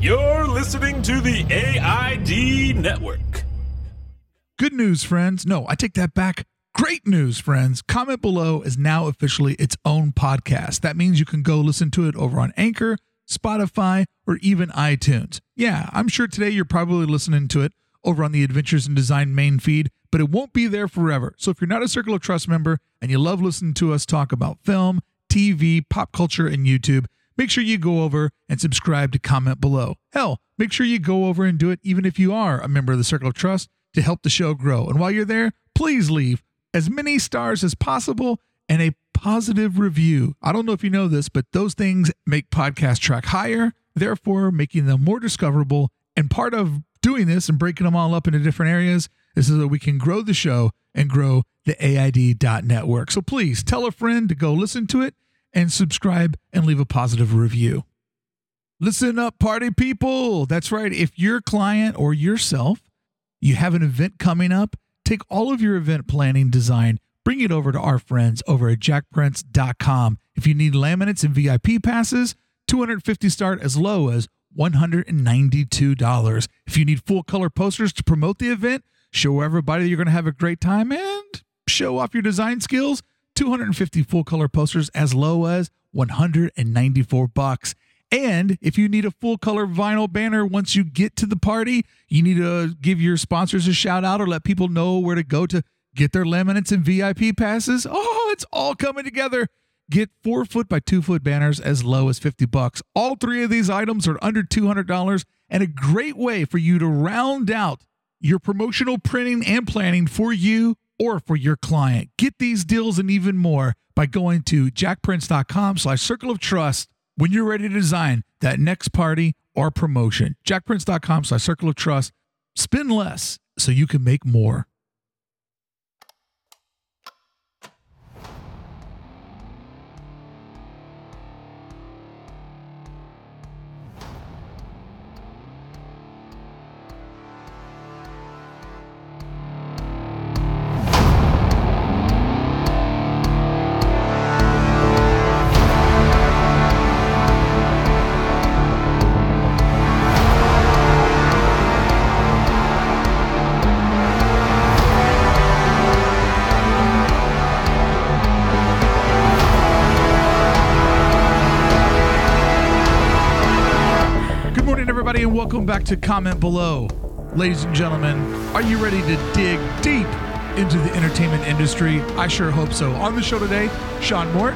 You're listening to the AID Network. Good news, friends. No, I take that back. Great news, friends. Comment Below is now officially its own podcast. That means you can go listen to it over on Anchor, Spotify, or even iTunes. Yeah, I'm sure today you're probably listening to it over on the Adventures in Design main feed, but it won't be there forever. So if you're not a Circle of Trust member and you love listening to us talk about film, TV, pop culture, and YouTube, make sure you go over and subscribe to Comment Below. Hell, make sure you go over and do it even if you are a member of the Circle of Trust to help the show grow. And while you're there, please leave as many stars as possible and a positive review. I don't know if you know this, but those things make podcast track higher, therefore making them more discoverable. And part of doing this and breaking them all up into different areas is so that we can grow the show and grow the AID.network. So please tell a friend to go listen to it and subscribe and leave a positive review. Listen up, party people. That's right. If your client or yourself, you have an event coming up, take all of your event planning design, bring it over to our friends over at jakprints.com. If you need laminates and VIP passes, 250 start as low as $192. If you need full color posters to promote the event, show everybody you're going to have a great time and show off your design skills, 250 full color posters as low as 194 bucks. And if you need a full color vinyl banner once you get to the party, you need to give your sponsors a shout out or let people know where to go to get their laminates and VIP passes. Oh, it's all coming together. Get four foot by two foot banners as low as 50 bucks. All three of these items are under $200 and a great way for you to round out your promotional printing and planning for you or for your client. Get these deals and even more by going to jakprints.com slash circle of trust when you're ready to design that next party or promotion. jakprints.com slash circle of trust. Spend less so you can make more. Welcome back to Comment Below. Ladies and gentlemen, are you ready to dig deep into the entertainment industry? I sure hope so. On the show today, Sean Mort.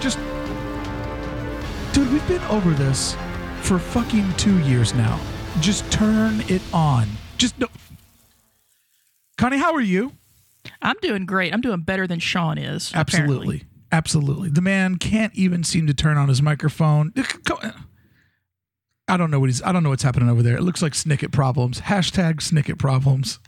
Just, dude, we've been over this for fucking two years now. Just turn it on. Just no. Connie, how are you? I'm doing great. I'm doing better than Sean is. Absolutely. apparently. Absolutely. The man can't even seem to turn on his microphone. I don't know what he's I don't know what's happening over there. It looks like snicket problems. Hashtag snicket problems.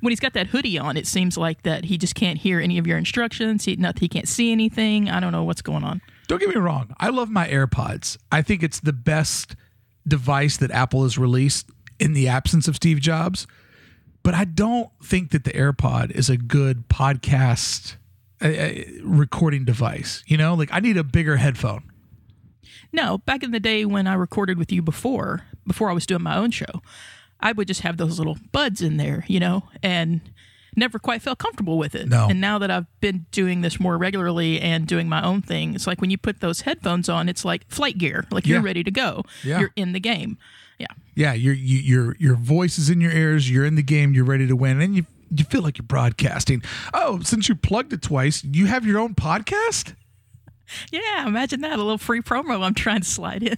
When he's got that hoodie on, it seems like that he just can't hear any of your instructions. He not he can't see anything. I don't know what's going on. Don't get me wrong. I love my AirPods. I think it's the best device that Apple has released in the absence of Steve Jobs. But I don't think that the AirPod is a good podcast uh, recording device. You know, like I need a bigger headphone. No, back in the day when I recorded with you before, before I was doing my own show, I would just have those little buds in there, you know, and never quite felt comfortable with it. No. And now that I've been doing this more regularly and doing my own thing, it's like when you put those headphones on, it's like flight gear, like you're ready to go. Yeah. You're in the game. Yeah. Yeah, your you, your your voice is in your ears. You're in the game. You're ready to win, and you you feel like you're broadcasting. Oh, since you plugged it twice, you have your own podcast. Yeah, imagine that a little free promo I'm trying to slide in.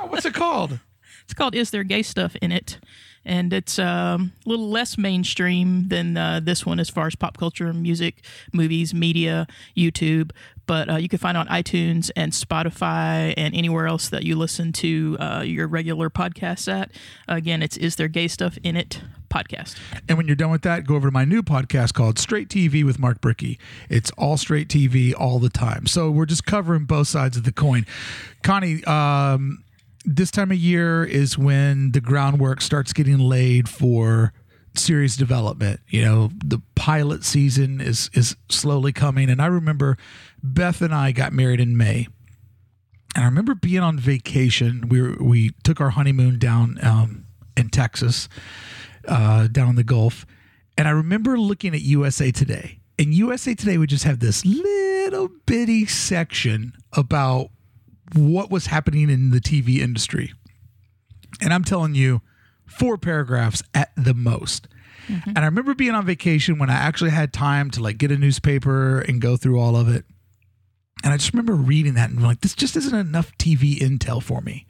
Oh, what's it called? It's called "Is There Gay Stuff in It," and it's um, a little less mainstream than uh, this one as far as pop culture, music, movies, media, YouTube. But uh, you can find it on iTunes and Spotify and anywhere else that you listen to uh, your regular podcasts at. Again, it's "Is There Gay Stuff in It" podcast. And when you're done with that, go over to my new podcast called Straight TV with Mark Brickey. It's all straight TV all the time. So we're just covering both sides of the coin. Connie, um, this time of year is when the groundwork starts getting laid for series development. You know, the pilot season is is slowly coming. And I remember Beth and I got married in May. and I remember being on vacation. We were, we took our honeymoon down um, in Texas, uh, down the Gulf, and I remember looking at USA Today, and USA Today would just have this little bitty section about what was happening in the TV industry, and I'm telling you, four paragraphs at the most. And I remember being on vacation when I actually had time to like get a newspaper and go through all of it. And I just remember reading that and like, this just isn't enough TV intel for me.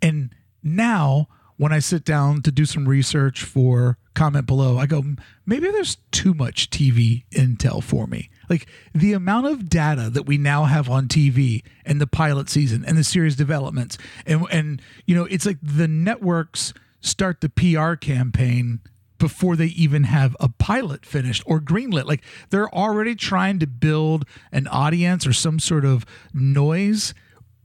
And now, when I sit down to do some research for comment below, I go, maybe there's too much TV intel for me. Like the amount of data that we now have on TV and the pilot season and the series developments, and and you know, it's like the networks start the PR campaign before they even have a pilot finished or greenlit. Like they're already trying to build an audience or some sort of noise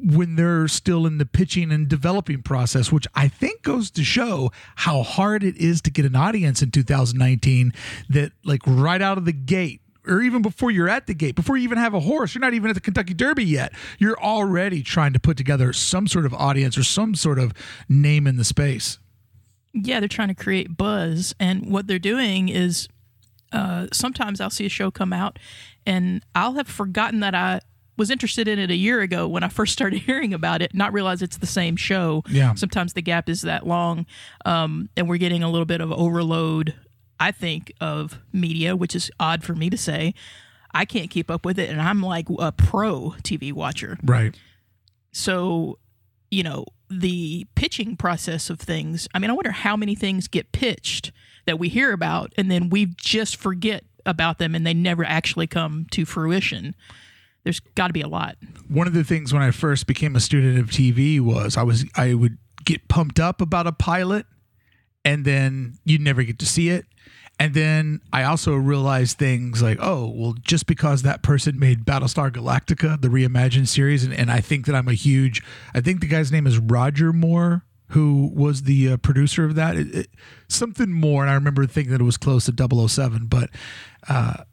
when they're still in the pitching and developing process, which I think goes to show how hard it is to get an audience in 2019 that like right out of the gate or even before you're at the gate, before you even have a horse, you're not even at the Kentucky Derby yet. You're already trying to put together some sort of audience or some sort of name in the space. Yeah, they're trying to create buzz, and what they're doing is uh, sometimes I'll see a show come out, and I'll have forgotten that I was interested in it a year ago when I first started hearing about it, not realize it's the same show. Yeah. Sometimes the gap is that long, um, and we're getting a little bit of overload. I think of media, which is odd for me to say. I can't keep up with it, and I'm like a pro TV watcher. Right. So, you know, the pitching process of things. I mean, I wonder how many things get pitched that we hear about and then we just forget about them and they never actually come to fruition. There's got to be a lot. one of the things when I first became a student of TV was I was I would get pumped up about a pilot and then you'd never get to see it. And then I also realized things like, oh, well, just because that person made Battlestar Galactica, the reimagined series, and, and I think that I'm a huge, I think the guy's name is Roger Moore, who was the uh, producer of that. It, it, something more. And I remember thinking that it was close to 007, but uh,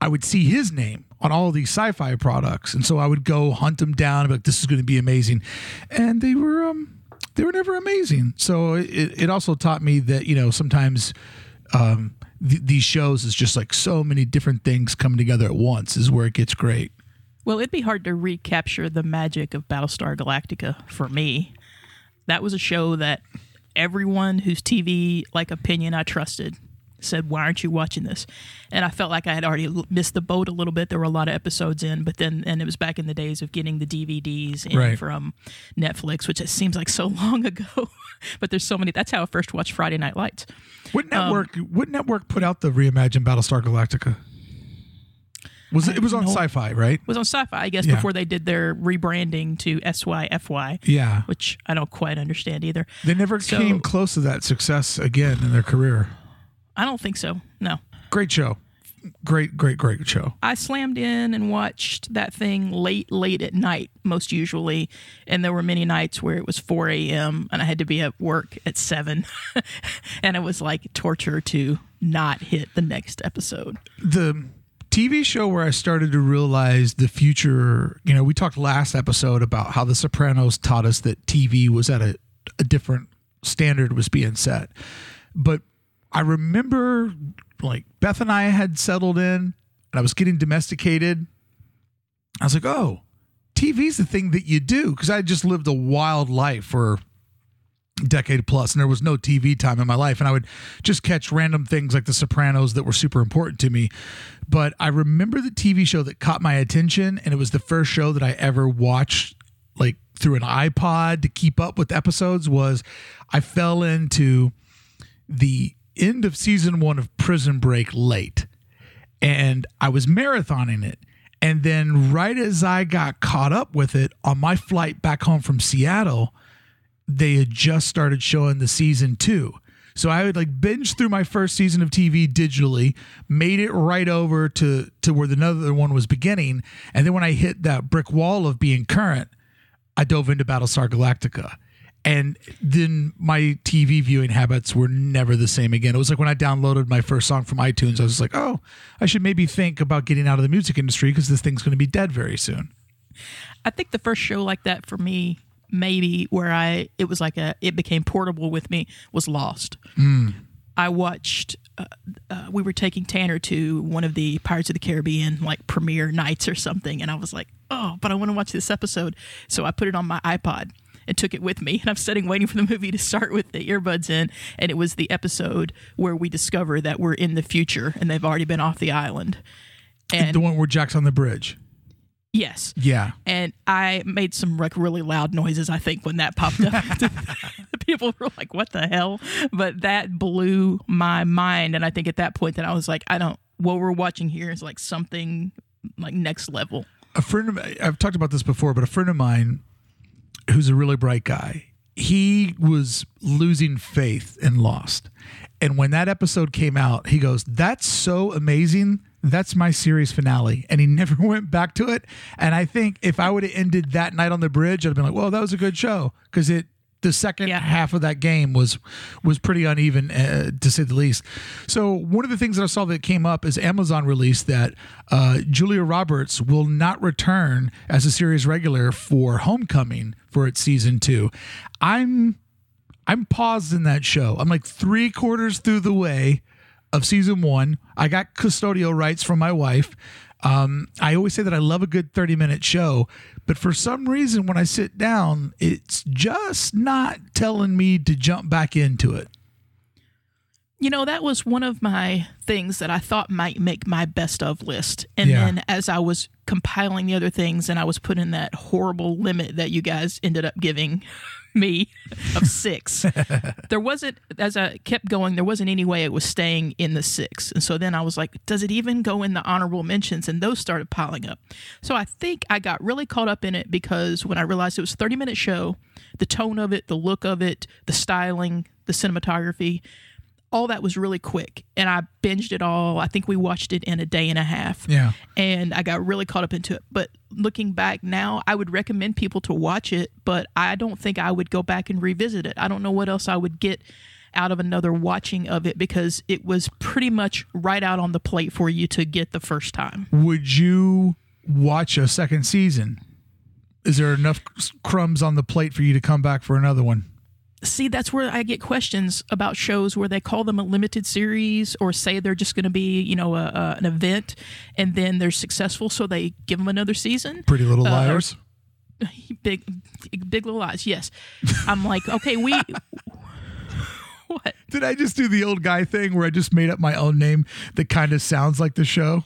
I would see his name on all these sci-fi products, and so I would go hunt them down. And be like, this is going to be amazing, and they were um they were never amazing. So it, it also taught me that you know sometimes um th- these shows is just like so many different things coming together at once is where it gets great. Well, it'd be hard to recapture the magic of Battlestar Galactica for me. That was a show that everyone whose TV like opinion I trusted said, "Why aren't you watching this?" And I felt like I had already l- missed the boat a little bit. There were a lot of episodes in, but then and it was back in the days of getting the DVDs in Right. from Netflix, which it seems like so long ago. but there's so many. That's how I first watched Friday Night Lights. What um, network? what network put out the reimagined Battlestar Galactica? Was it? It was on no- Sci-Fi, right? It was on Sci-Fi, I guess, Yeah. before they did their rebranding to SYFY. Yeah, Which I don't quite understand either. they never So- came close to that success again in their career. I don't think so. No. Great show, great, great, great show. I slammed in and watched that thing late, late at night, most usually. And there were many nights where it was 4 a.m. and I had to be at work at 7. and it was like torture to not hit the next episode. the TV show where I started to realize the future, you know, we talked last episode about how The Sopranos taught us that TV was at a, a different standard was being set. But I remember like Beth and I had settled in and I was getting domesticated. I was like, oh, TV's the thing that you do. Cause I just lived a wild life for a decade plus and there was no TV time in my life. And I would just catch random things like The Sopranos that were super important to me. But I remember the TV show that caught my attention, and it was the first show that I ever watched like through an iPod to keep up with episodes. Was I fell into the end of season one of Prison Break late, and I was marathoning it. And then, right as I got caught up with it on my flight back home from Seattle, they had just started showing the season two. So I would like binge through my first season of TV digitally, made it right over to to where the other one was beginning, and then when I hit that brick wall of being current, I dove into Battlestar Galactica. And then my TV viewing habits were never the same again. It was like when I downloaded my first song from iTunes, I was like, oh, I should maybe think about getting out of the music industry because this thing's going to be dead very soon. I think the first show like that for me, maybe where I it was like a it became portable with me was Lost. I watched. Uh, uh, we were taking Tanner to one of the Pirates of the Caribbean like premiere nights or something, and I was like, "Oh, but I want to watch this episode." So I put it on my iPod and took it with me. And I'm sitting waiting for the movie to start with the earbuds in, and it was the episode where we discover that we're in the future and they've already been off the island. And the one where Jack's on the bridge. yes, Yeah. and I made some like really loud noises. I think when that popped up, people were like, "What the hell?" But that blew my mind, and I think at that point that I was like, "I don't." What we're watching here is like something like next level. a friend of I've talked about this before, but a friend of mine who's a really bright guy, he was losing faith and lost. And when that episode came out, he goes, That's so amazing. That's my series finale. And he never went back to it. And I think if I would have ended that night on the bridge, I'd have been like, Well, that was a good show. Because it, the second Yeah. half of that game was was pretty uneven uh, to say the least. So one of the things that I saw that came up is Amazon released that uh, Julia Roberts will not return as a series regular for Homecoming for its season two. I'm I'm paused in that show. I'm like three quarters through the way of season one. I got custodial rights from my wife. Um, I always say that I love a good 30 minute show, but for some reason, when I sit down, it's just not telling me to jump back into it. You know, that was one of my things that I thought might make my best of list. And Yeah. then as I was compiling the other things and I was put in that horrible limit that you guys ended up giving me of six, there wasn't, as I kept going, there wasn't any way it was staying in the six. And so then I was like, does it even go in the honorable mentions? And those started piling up. So I think I got really caught up in it because when I realized it was a 30 minute show, the tone of it, the look of it, the styling, the cinematography, all that was really quick and I binged it all. I think we watched it in a day and a half. Yeah. And I got really caught up into it. But looking back now, I would recommend people to watch it, but I don't think I would go back and revisit it. I don't know what else I would get out of another watching of it because it was pretty much right out on the plate for you to get the first time. Would you watch a second season? Is there enough crumbs on the plate for you to come back for another one? See that's where i get questions about shows where they call them a limited series or say they're just going to be you know a, a, an event and then they're successful so they give them another season Pretty Little Uh, Liars. big big little lies yes i'm like okay we what Did I just do the old guy thing where I just made up my own name that kind of sounds like the show?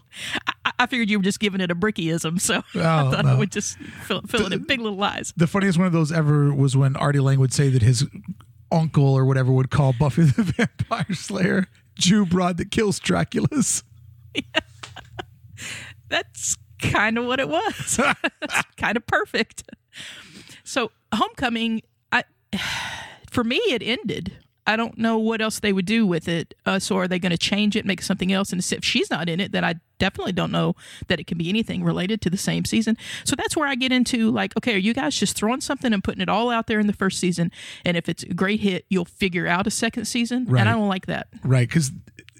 I, I figured you were just giving it a brickism so i Oh, thought i would just fill, fill it in big little lies The funniest one of those ever was when Artie Lange would say that his uncle or whatever would call Buffy the Vampire Slayer Jew broad that kills Draculas. that's kind of what it was. Kind of perfect. So, Homecoming, I for me it ended. I don't know what else they would do with it. Uh, so, are they going to change it, make something else? And if she's not in it, then I definitely don't know that it can be anything related to the same season. So that's where I get into like, okay, are you guys just throwing something and putting it all out there in the first season? And if it's a great hit, you'll figure out a second season. Right. And I don't like that. Right. Because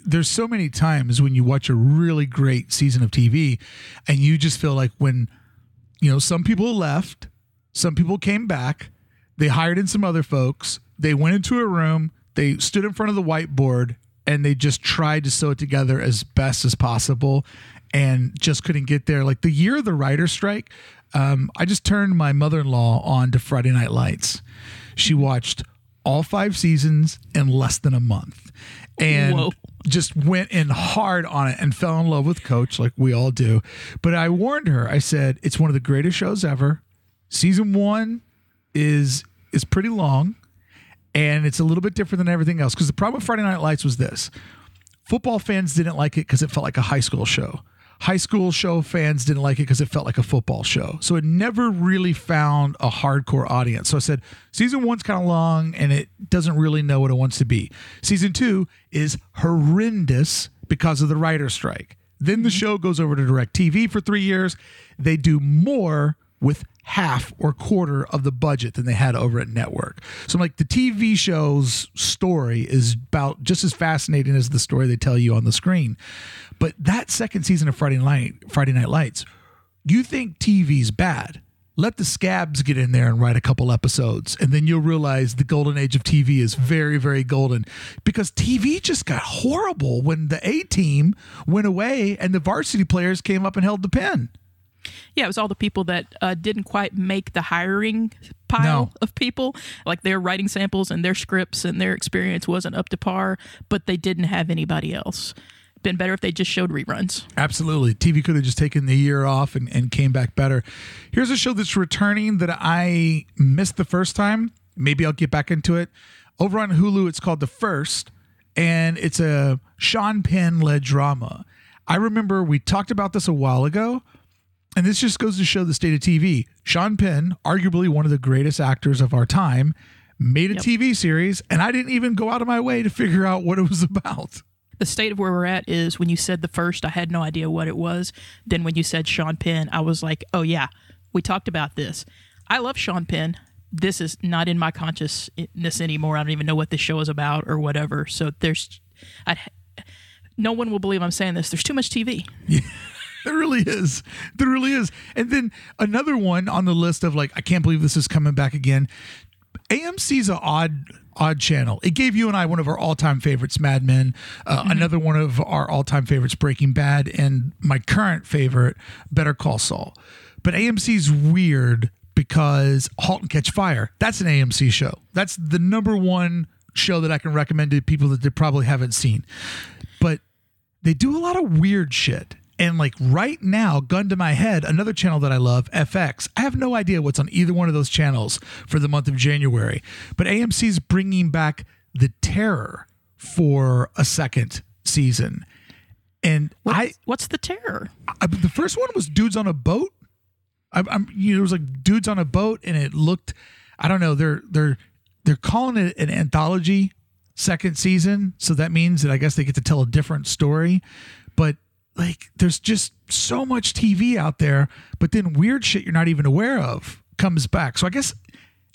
there's so many times when you watch a really great season of TV and you just feel like when, you know, some people left, some people came back, they hired in some other folks, they went into a room, they stood in front of the whiteboard, and they just tried to sew it together as best as possible and just couldn't get there. Like the year of the writer's strike, um, I just turned my mother in law on to Friday Night Lights. She watched all five seasons in less than a month and Whoa. just went in hard on it and fell in love with Coach like we all do. But I warned her, I said, it's one of the greatest shows ever. Season one is is pretty long and it's a little bit different than everything else. Because the problem with Friday Night Lights was this football fans didn't like it because it felt like a high school show. High school show fans didn't like it because it felt like a football show. So it never really found a hardcore audience. So I said, season one's kind of long and it doesn't really know what it wants to be. Season two is horrendous because of the writer strike. Then the mm-hmm. show goes over to DirecTV for three years. They do more with half or quarter of the budget than they had over at network. So I'm like the TV show's story is about just as fascinating as the story they tell you on the screen. But that second season of Friday Night Friday Night Lights, you think TV's bad. let the scabs get in there and write a couple episodes and then you'll realize the golden age of tv is very very golden because tv just got horrible when the a team went away and the varsity players came up and held the pen Yeah, it was all the people that uh, didn't quite make the hiring pile No. of people. Like their writing samples and their scripts and their experience wasn't up to par, but they didn't have anybody else. Been better if they just showed reruns. Absolutely. TV could have just taken the year off and, and came back better. Here's a show that's returning that I missed the first time. Maybe I'll get back into it. Over on Hulu, it's called The First, and it's a Sean Penn led drama. I remember we talked about this a while ago, and this just goes to show the state of TV. Sean Penn, arguably one of the greatest actors of our time, made a Yep. TV series, and I didn't even go out of my way to figure out what it was about. The state of where we're at is when you said the first, I had no idea what it was. Then when you said Sean Penn, I was like, oh, yeah, we talked about this. I love Sean Penn. This is not in my consciousness anymore. I don't even know what this show is about or whatever. So there's, I, no one will believe I'm saying this. There's too much TV. There really is. There really is. And then another one on the list of like, I can't believe this is coming back again. AMC's an odd, odd channel. It gave you and I one of our all-time favorites, Mad Men. Uh, Another one of our all-time favorites, Breaking Bad, and my current favorite, Better Call Saul. But AMC's weird because *Halt and Catch Fire*. That's an AMC show. That's the number one show that I can recommend to people that they probably haven't seen. But they do a lot of weird shit. And like right now, gun to my head, another channel that I love, FX. I have no idea what's on either one of those channels for the month of January, but AMC's bringing back The Terror for a second season. And What's, I, what's the terror? I, the first one was dudes on a boat. I, I'm, you know, it was like dudes on a boat, and it looked, I don't know, they're they're they're calling it an anthology second season, so that means that I guess they get to tell a different story. But like, there's just so much TV out there, but then weird shit you're not even aware of comes back. So I guess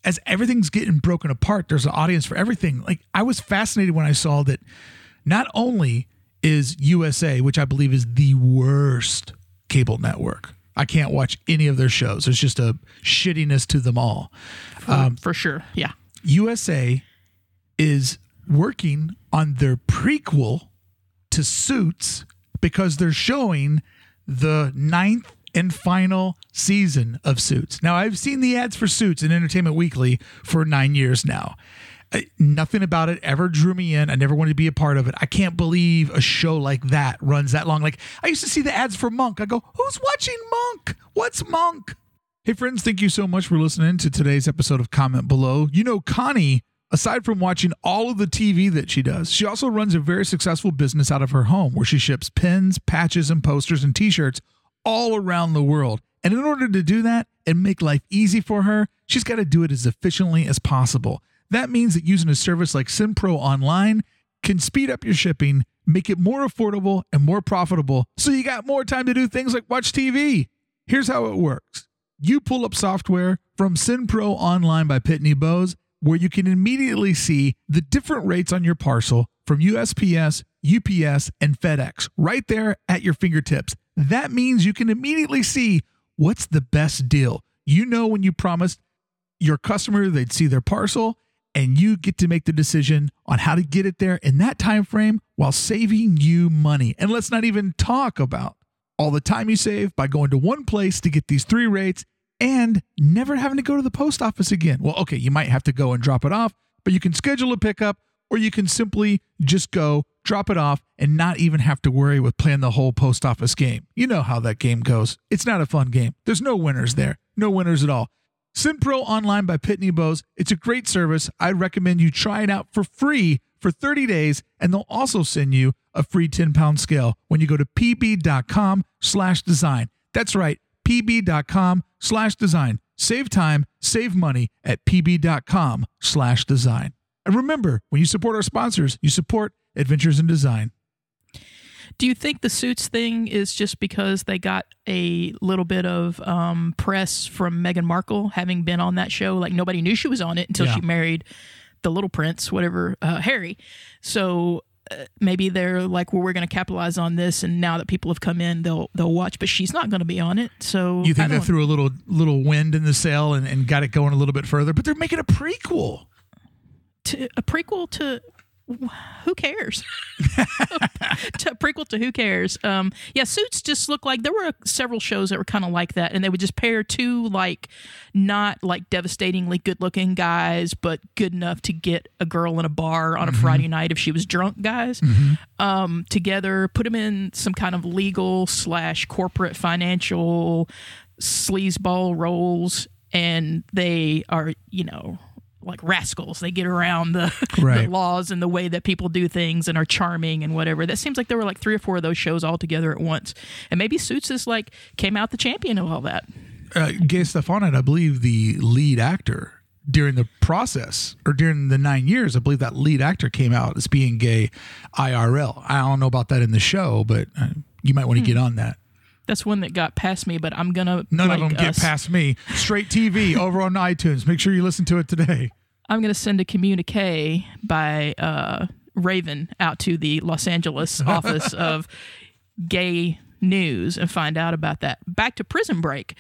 as everything's getting broken apart, there's an audience for everything. Like I was fascinated when I saw that not only is USA, which I believe is the worst cable network. I can't watch any of their shows. There's just a shittiness to them all. For, um, for sure. Yeah. USA is working on their prequel to Suits because they're showing the ninth and final season of Suits. Now, I've seen the ads for Suits in Entertainment Weekly for nine years now. Uh, nothing about it ever drew me in. I never wanted to be a part of it. I can't believe a show like that runs that long. Like, I used to see the ads for Monk. I go, who's watching Monk? What's Monk? Hey, friends, thank you so much for listening to today's episode of Comment Below. You know, Connie, aside from watching all of the TV that she does, she also runs a very successful business out of her home where she ships pins, patches, and posters and t shirts all around the world. And in order to do that and make life easy for her, she's got to do it as efficiently as possible. That means that using a service like SendPro Online can speed up your shipping, make it more affordable and more profitable, so you got more time to do things like watch TV. Here's how it works you pull up software from SendPro Online by Pitney Bowes, where you can immediately see the different rates on your parcel from USPS, UPS, and FedEx right there at your fingertips. That means you can immediately see what's the best deal. You know when you promised your customer they'd see their parcel and you get to make the decision on how to get it there in that time frame while saving you money. And let's not even talk about all the time you save by going to one place to get these three rates and never having to go to the post office again. Well, okay, you might have to go and drop it off, but you can schedule a pickup or you can simply just go drop it off and not even have to worry with playing the whole post office game. You know how that game goes. It's not a fun game. There's no winners there. No winners at all. SendPro Online by Pitney Bowes. It's a great service. I'd recommend you try it out for free for 30 days, and they'll also send you a free 10 pound scale when you go to pb.com slash design. That's right, pb.com slash design. Save time, save money at pb.com slash design. And remember, when you support our sponsors, you support Adventures in Design. Do you think the suits thing is just because they got a little bit of um, press from Meghan Markle having been on that show? Like nobody knew she was on it until Yeah. she married the little prince, whatever, uh, Harry. So maybe they're like, well, we're going to capitalize on this, and now that people have come in, they'll they'll watch. But she's not going to be on it, so You think they threw a little little wind in the sail and, and got it going a little bit further, but they're making a prequel. to, a prequel to who cares? to prequel to who cares? Um, yeah, Suits just looked like there were several shows that were kind of like that, and they would just pair two like not like devastatingly good looking guys, but good enough to get a girl in a bar on a Friday night if she was drunk, guys, um, together, put them in some kind of legal slash corporate financial sleazeball roles, and they are you know like rascals. They get around the, Right. the laws and the way that people do things and are charming and whatever. That seems like there were like three or four of those shows all together at once. And maybe Suits is like came out the champion of all that. Uh, Gay Stefanet, I believe the lead actor during the process or during the nine years, I believe that lead actor came out as being gay IRL. I don't know about that in the show, but uh, you might want to get on that. That's one that got past me, but I'm gonna None like of them get past me. Straight TV over on iTunes. Make sure you listen to it today. I'm gonna send a communique by uh, Raven out to the Los Angeles office of gay news and find out about that. Back to Prison Break.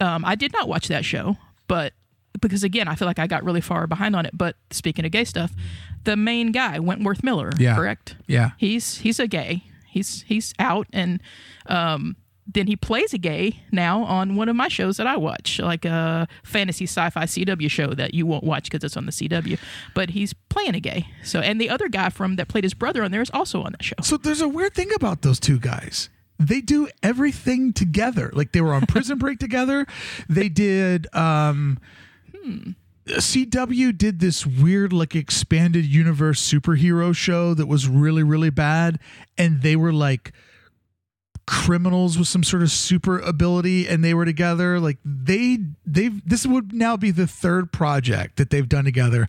Um, I did not watch that show, but because again, I feel like I got really far behind on it. But speaking of gay stuff, the main guy, Wentworth Miller, Yeah. correct? Yeah. He's he's a gay. He's he's out and um then he plays a gay now on one of my shows that I watch, like a fantasy sci-fi CW show that you won't watch because it's on the CW. But he's playing a gay. So and the other guy from that played his brother on there is also on that show. So there's a weird thing about those two guys. They do everything together. Like they were on Prison Break together. They did um CW did this weird like expanded universe superhero show that was really really bad and they were like criminals with some sort of super ability and they were together. Like they they've this would now be the third project that they've done together.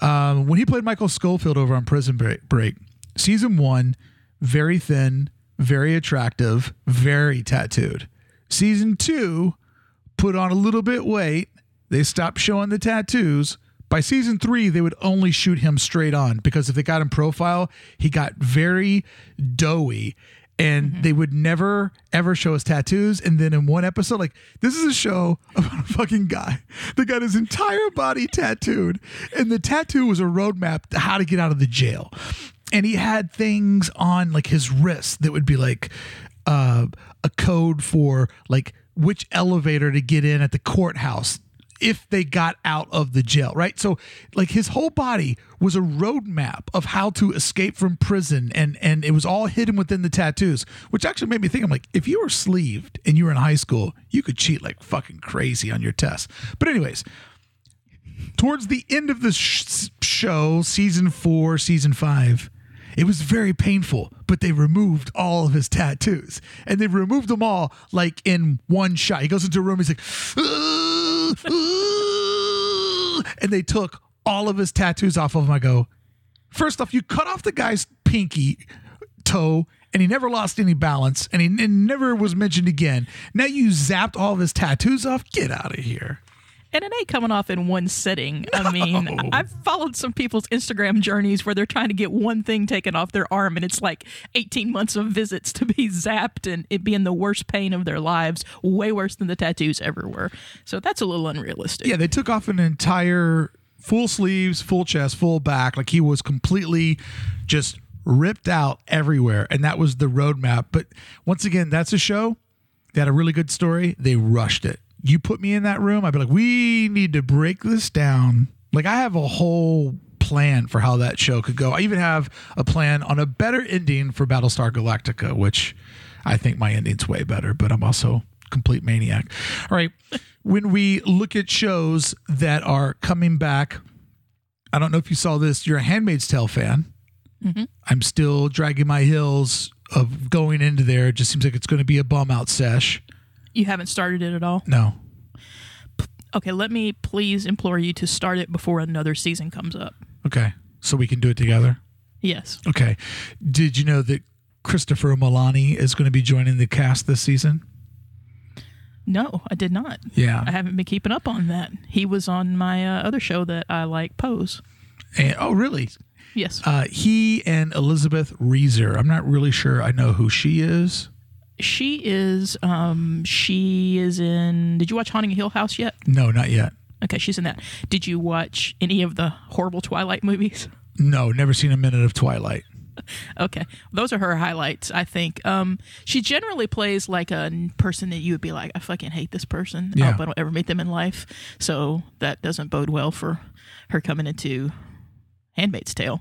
Um, when he played michael scofield over on prison break, break season one very thin very attractive very tattooed. Season two put on a little bit weight they stopped showing the tattoos. By season three they would only shoot him straight on because if they got him profile he got very doughy and they would never ever show his tattoos. And then in one episode like this is a show about a fucking guy that got his entire body tattooed and the tattoo was a roadmap to how to get out of the jail. And he had things on like his wrist that would be like uh, a code for like which elevator to get in at the courthouse if they got out of the jail, right? So like his whole body was a roadmap of how to escape from prison and and it was all hidden within the tattoos, which actually made me think I'm like if you were sleeved and you were in high school, you could cheat like fucking crazy on your tests. But anyways, towards the end of the sh- show, season 4, season 5, it was very painful, but they removed all of his tattoos. And they removed them all like in one shot. He goes into a room, he's like, "Ugh, ugh," and they took all of his tattoos off of him. I go, first off, you cut off the guy's pinky toe and he never lost any balance and he n- never was mentioned again. Now you zapped all of his tattoos off. Get out of here. And it ain't coming off in one sitting. I mean, I've followed some people's Instagram journeys where they're trying to get one thing taken off their arm, and it's like 18 months of visits to be zapped and it being the worst pain of their lives, way worse than the tattoos ever were. So that's a little unrealistic. Yeah, they took off an entire full sleeves, full chest, full back. Like he was completely just ripped out everywhere. And that was the roadmap. But once again, that's a show. They had a really good story. They rushed it. You put me in that room, I'd be like, we need to break this down. Like I have a whole plan for how that show could go. I even have a plan on a better ending for Battlestar Galactica, which I think my ending's way better, but I'm also a complete maniac. All right. When we look at shows that are coming back, I don't know if you saw this. You're a Handmaid's Tale fan. Mm-hmm. I'm still dragging my heels of going into there. It just seems like it's going to be a bum out sesh. You haven't started it at all? No. Okay, let me please implore you to start it before another season comes up. Okay. So we can do it together. Yes. Okay. Did you know that Christopher Meloni is going to be joining the cast this season? No, I did not. Yeah. I haven't been keeping up on that. He was on my uh, other show that I like, Pose. And, oh, really? Yes. Uh, he and Elizabeth Reaser. I'm not really sure I know who she is. She is um she is in did you watch Haunting Hill House yet? No, not yet. Okay, she's in that. Did you watch any of the horrible Twilight movies? No, never seen a minute of Twilight. Okay, those are her highlights. I think um, she generally plays like a n- person that you would be like, I fucking hate this person. I Yeah. hope I don't ever meet them in life. So that doesn't bode well for her coming into Handmaid's Tale.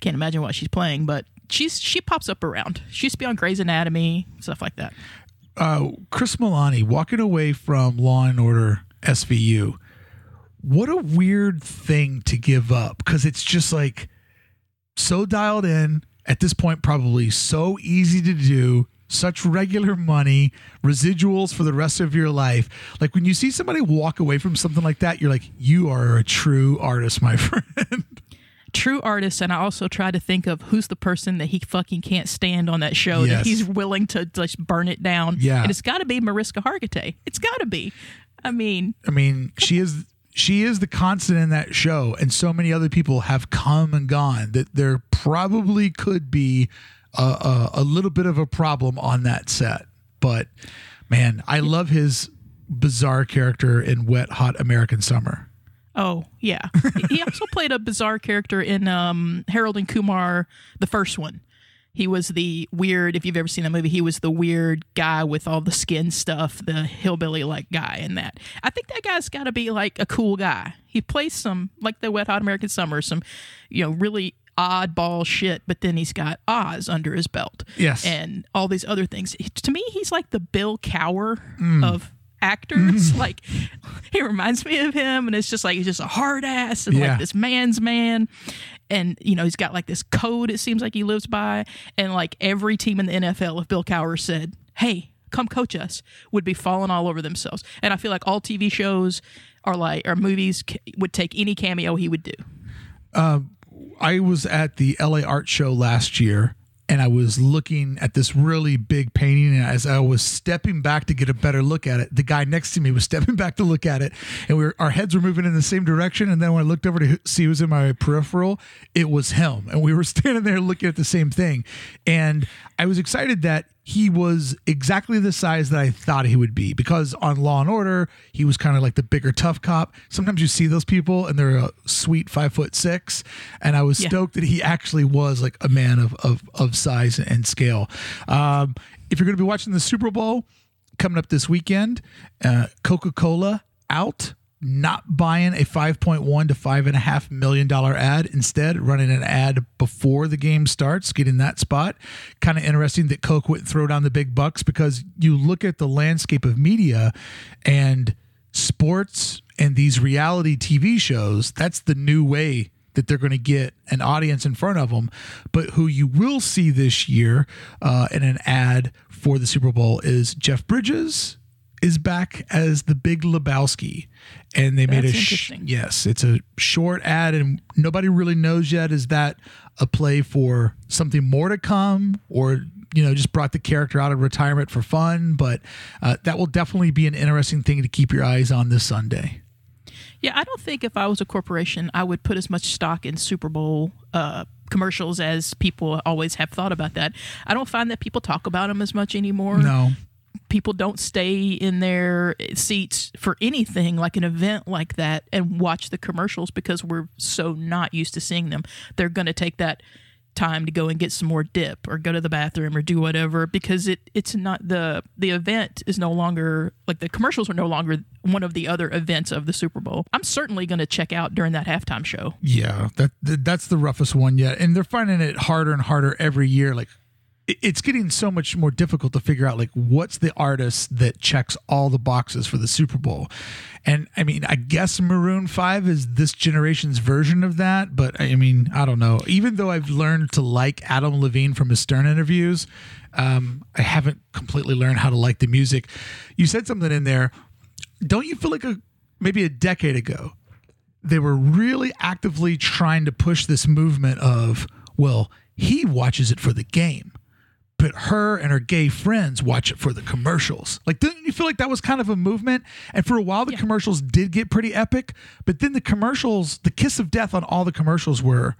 Can't imagine what she's playing, but she's she pops up around. She used to be on Grey's Anatomy, stuff like that. uh, Chris Meloni walking away from Law and Order SVU. What a weird thing to give up because it's just like so dialed in at this point, probably so easy to do, such regular money, residuals for the rest of your life. Like when you see somebody walk away from something like that, you're like, you are a true artist, my friend. True artist, and I also try to think of who's the person that he fucking can't stand on that show Yes. that he's willing to just burn it down. Yeah. and it's got to be Mariska Hargitay. It's got to be. I mean, I mean, she is she is the constant in that show, and so many other people have come and gone that there probably could be a, a, a little bit of a problem on that set. But man, I love his bizarre character in Wet Hot American Summer. Oh yeah, he also played a bizarre character in um, Harold and Kumar, the first one. He was the weird. If you've ever seen that movie, he was the weird guy with all the skin stuff, the hillbilly like guy in that. I think that guy's got to be like a cool guy. He plays some like the Wet Hot American Summer, some you know really oddball shit, but then he's got Oz under his belt. Yes. and all these other things. To me, he's like the Bill Cowher Mm. of actors. Mm-hmm. like he reminds me of him, and it's just like he's just a hard ass and Yeah. like this man's man. And you know he's got like this code. It seems like he lives by, and like every team in the NFL, if Bill Cowher said, "Hey, come coach us," would be falling all over themselves. And I feel like all TV shows are like or movies would take any cameo he would do. Uh, I was at the LA Art Show last year and I was looking at this really big painting. And as I was stepping back to get a better look at it, the guy next to me was stepping back to look at it. And we were, our heads were moving in the same direction. And then when I looked over to see who was in my peripheral, it was him. And we were standing there looking at the same thing. And I was excited that he was exactly the size that I thought he would be because on Law and Order, he was kind of like the bigger tough cop. Sometimes you see those people and they're a sweet five foot six. And I was Yeah. stoked that he actually was like a man of of, of size and scale. Um, if you're going to be watching the Super Bowl coming up this weekend, uh, Coca Cola out. Not buying a 5.1 to five and a half million dollar ad, instead running an ad before the game starts, getting that spot. Kind of interesting that Coke wouldn't throw down the big bucks because you look at the landscape of media and sports and these reality TV shows, that's the new way that they're going to get an audience in front of them. But who you will see this year uh, in an ad for the Super Bowl is Jeff Bridges is back as the Big Lebowski, and they made a sh- yes, it's a short ad, and nobody really knows yet is that a play for something more to come or you know just brought the character out of retirement for fun? But uh, that will definitely be an interesting thing to keep your eyes on this sunday. Yeah, I don't think if I was a corporation, I would put as much stock in Super Bowl uh, commercials as people always have thought about that. I don't find that people talk about them as much anymore. no People don't stay in their seats for anything like an event like that and watch the commercials because we're so not used to seeing them. They're going to take that time to go and get some more dip or go to the bathroom or do whatever because it it's not the the event is no longer like the commercials are no longer one of the other events of the Super Bowl. I'm certainly going to check out during that halftime show. Yeah, that, that that's the roughest one yet, and they're finding it harder and harder every year. Like it's getting so much more difficult to figure out like what's the artist that checks all the boxes for the Super Bowl. And I mean, I guess Maroon 5 is this generation's version of that, but I mean, I don't know. Even though I've learned to like Adam Levine from his Stern interviews, um, I haven't completely learned how to like the music. You said something in there. Don't you feel like a maybe a decade ago they were really actively trying to push this movement of, well, he watches it for the game, but her and her gay friends watch it for the commercials. Like, didn't you feel like that was kind of a movement? And for a while, the commercials did get pretty epic, but then the commercials, the kiss of death on all the commercials were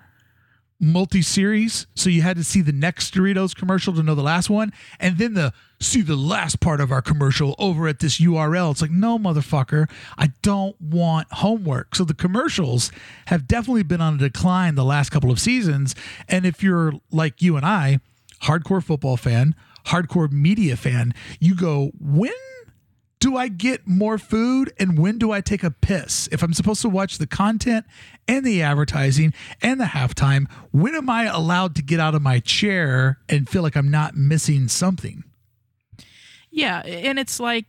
multi-series, so you had to see the next Doritos commercial to know the last one, and then the see the last part of our commercial over at this URL. It's like, no, motherfucker, I don't want homework. So the commercials have definitely been on a decline the last couple of seasons. And if you're like you and I, hardcore football fan, hardcore media fan, you go, when do I get more food and when do I take a piss? If I'm supposed to watch the content and the advertising and the halftime, when am I allowed to get out of my chair and feel like I'm not missing something? Yeah, and it's like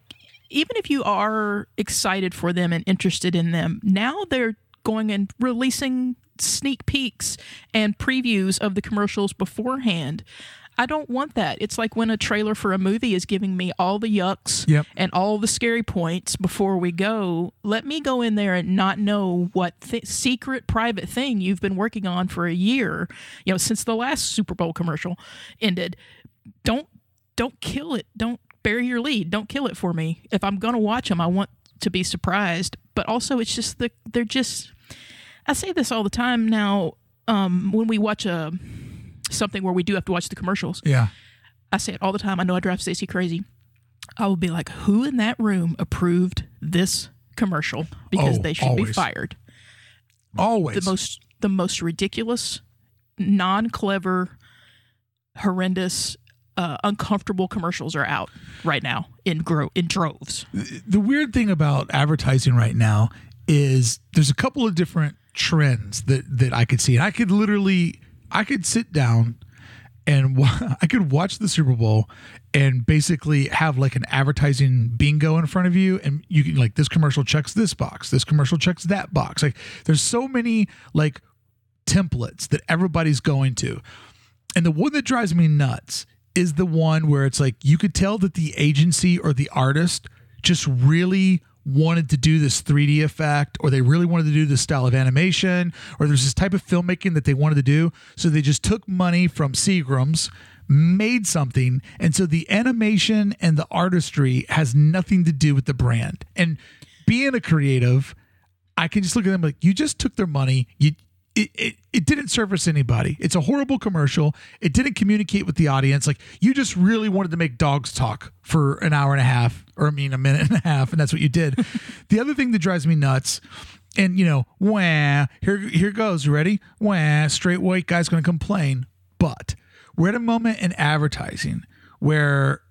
even if you are excited for them and interested in them, now they're going and releasing sneak peeks and previews of the commercials beforehand. I don't want that. It's like when a trailer for a movie is giving me all the yucks Yep. and all the scary points before we go. Let me go in there and not know what th- secret private thing you've been working on for a year, you know, since the last Super Bowl commercial ended. Don't don't kill it. Don't bury your lead. Don't kill it for me. If I'm going to watch them, I want to be surprised. But also it's just the they're just I say this all the time now um when we watch a something where we do have to watch the commercials. Yeah. I say it all the time. I know I drive Stacey crazy. I will be like, who in that room approved this commercial? Because Oh, they should be fired. Always. The most the most ridiculous, non clever, horrendous, uh, uncomfortable commercials are out right now in gro- in droves. the weird thing about advertising right now is there's a couple of different trends that that I could see. And I could literally I could sit down and wa- I could watch the Super Bowl and basically have like an advertising bingo in front of you and you can like this commercial checks this box, this commercial checks that box. Like there's so many like templates that everybody's going to. And the one that drives me nuts is the one where it's like you could tell that the agency or the artist just really wanted to do this 3D effect or they really wanted to do this style of animation or there's this type of filmmaking that they wanted to do. So they just took money from Seagram's, made something. And so the animation and the artistry has nothing to do with the brand. And being a creative, I can just look at them like you just took their money. You it, it, it didn't service anybody. It's a horrible commercial. It didn't communicate with the audience. Like you just really wanted to make dogs talk for an hour and a half, or I mean a minute and a half, and that's what you did. the other thing that drives me nuts, and you know, wah, here here goes. You ready? Wah, straight white guy's gonna complain. But we're at a moment in advertising where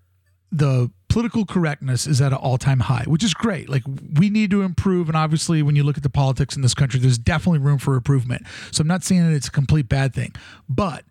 the political correctness is at an all-time high, which is great. Like we need to improve, and obviously, when you look at the politics in this country, there's definitely room for improvement. So I'm not saying that it's a complete bad thing, but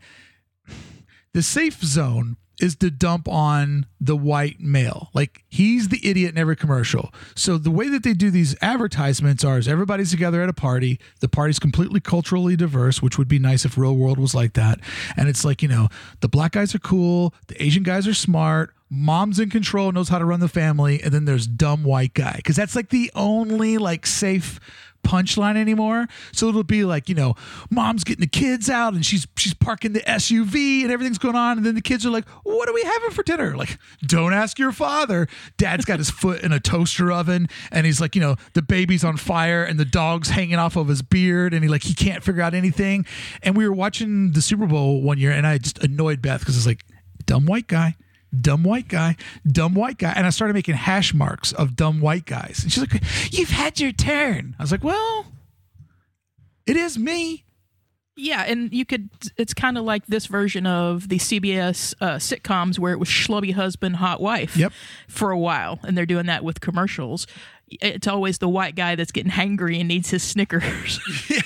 the safe zone is to dump on the white male. Like he's the idiot in every commercial. So the way that they do these advertisements are is everybody's together at a party. The party's completely culturally diverse, which would be nice if real world was like that. And it's like, you know, the black guys are cool, the Asian guys are smart, mom's in control, knows how to run the family, and then there's dumb white guy. Cause that's like the only like safe punchline anymore. So it'll be like, you know, mom's getting the kids out and she's she's parking the SUV and everything's going on. And then the kids are like, What are we having for dinner? Like, don't ask your father. Dad's got his foot in a toaster oven and he's like, you know, the baby's on fire and the dog's hanging off of his beard and he like he can't figure out anything. And we were watching the Super Bowl one year and I just annoyed Beth because it's like, dumb white guy dumb white guy, dumb white guy. And I started making hash marks of dumb white guys. And she's like, You've had your turn. I was like, Well, it is me. Yeah, and you could. It's kind of like this version of the CBS uh, sitcoms where it was schlubby husband, hot wife. Yep. For a while, and they're doing that with commercials. It's always the white guy that's getting hangry and needs his Snickers.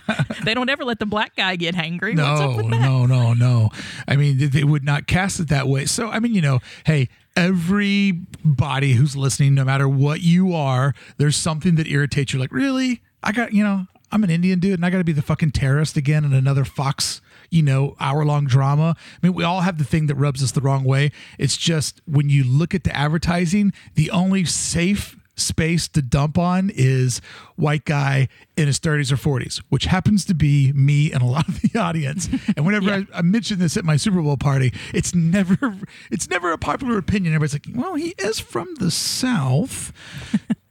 they don't ever let the black guy get hangry. What's up No, with that? no, no, no. I mean, they- they would not cast it that way. So, I mean, you know, hey, everybody who's listening, no matter what you are, there's something that irritates you. Like, really? I got, you know, I'm an Indian dude and I got to be the fucking terrorist again in another Fox, you know, hour long drama. I mean, we all have the thing that rubs us the wrong way. It's just when you look at the advertising, the only safe space to dump on is white guy in his 30s or 40s, which happens to be me and a lot of the audience. And whenever Yeah. I, I mention this at my Super Bowl party, it's never it's never a popular opinion. Everybody's like, "Well, he is from the South."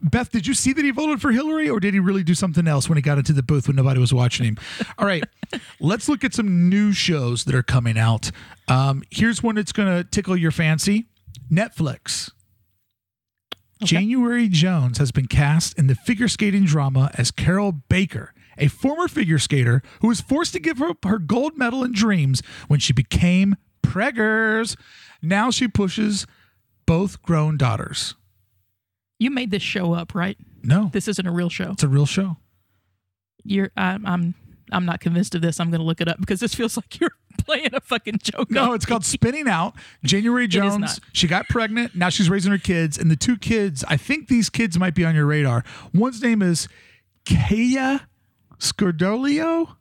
Beth, did you see that he voted for Hillary, or did he really do something else when he got into the booth when nobody was watching him? All right, let's look at some new shows that are coming out. Um, here's one that's going to tickle your fancy Netflix. January Jones has been cast in the figure skating drama as Carol Baker, a former figure skater who was forced to give up her gold medal and dreams when she became preggers. Now she pushes both grown daughters. You made this show up, right? No, This isn't a real show. it's a real show. You're. I'm. I'm. I'm not convinced of this. I'm going to look it up because this feels like you're playing a fucking joke. No, it's called. Spinning Out. January Jones, she got pregnant. Now she's raising her kids. And the two kids, I think these kids might be on your radar. One's name is Kaya Scodelario.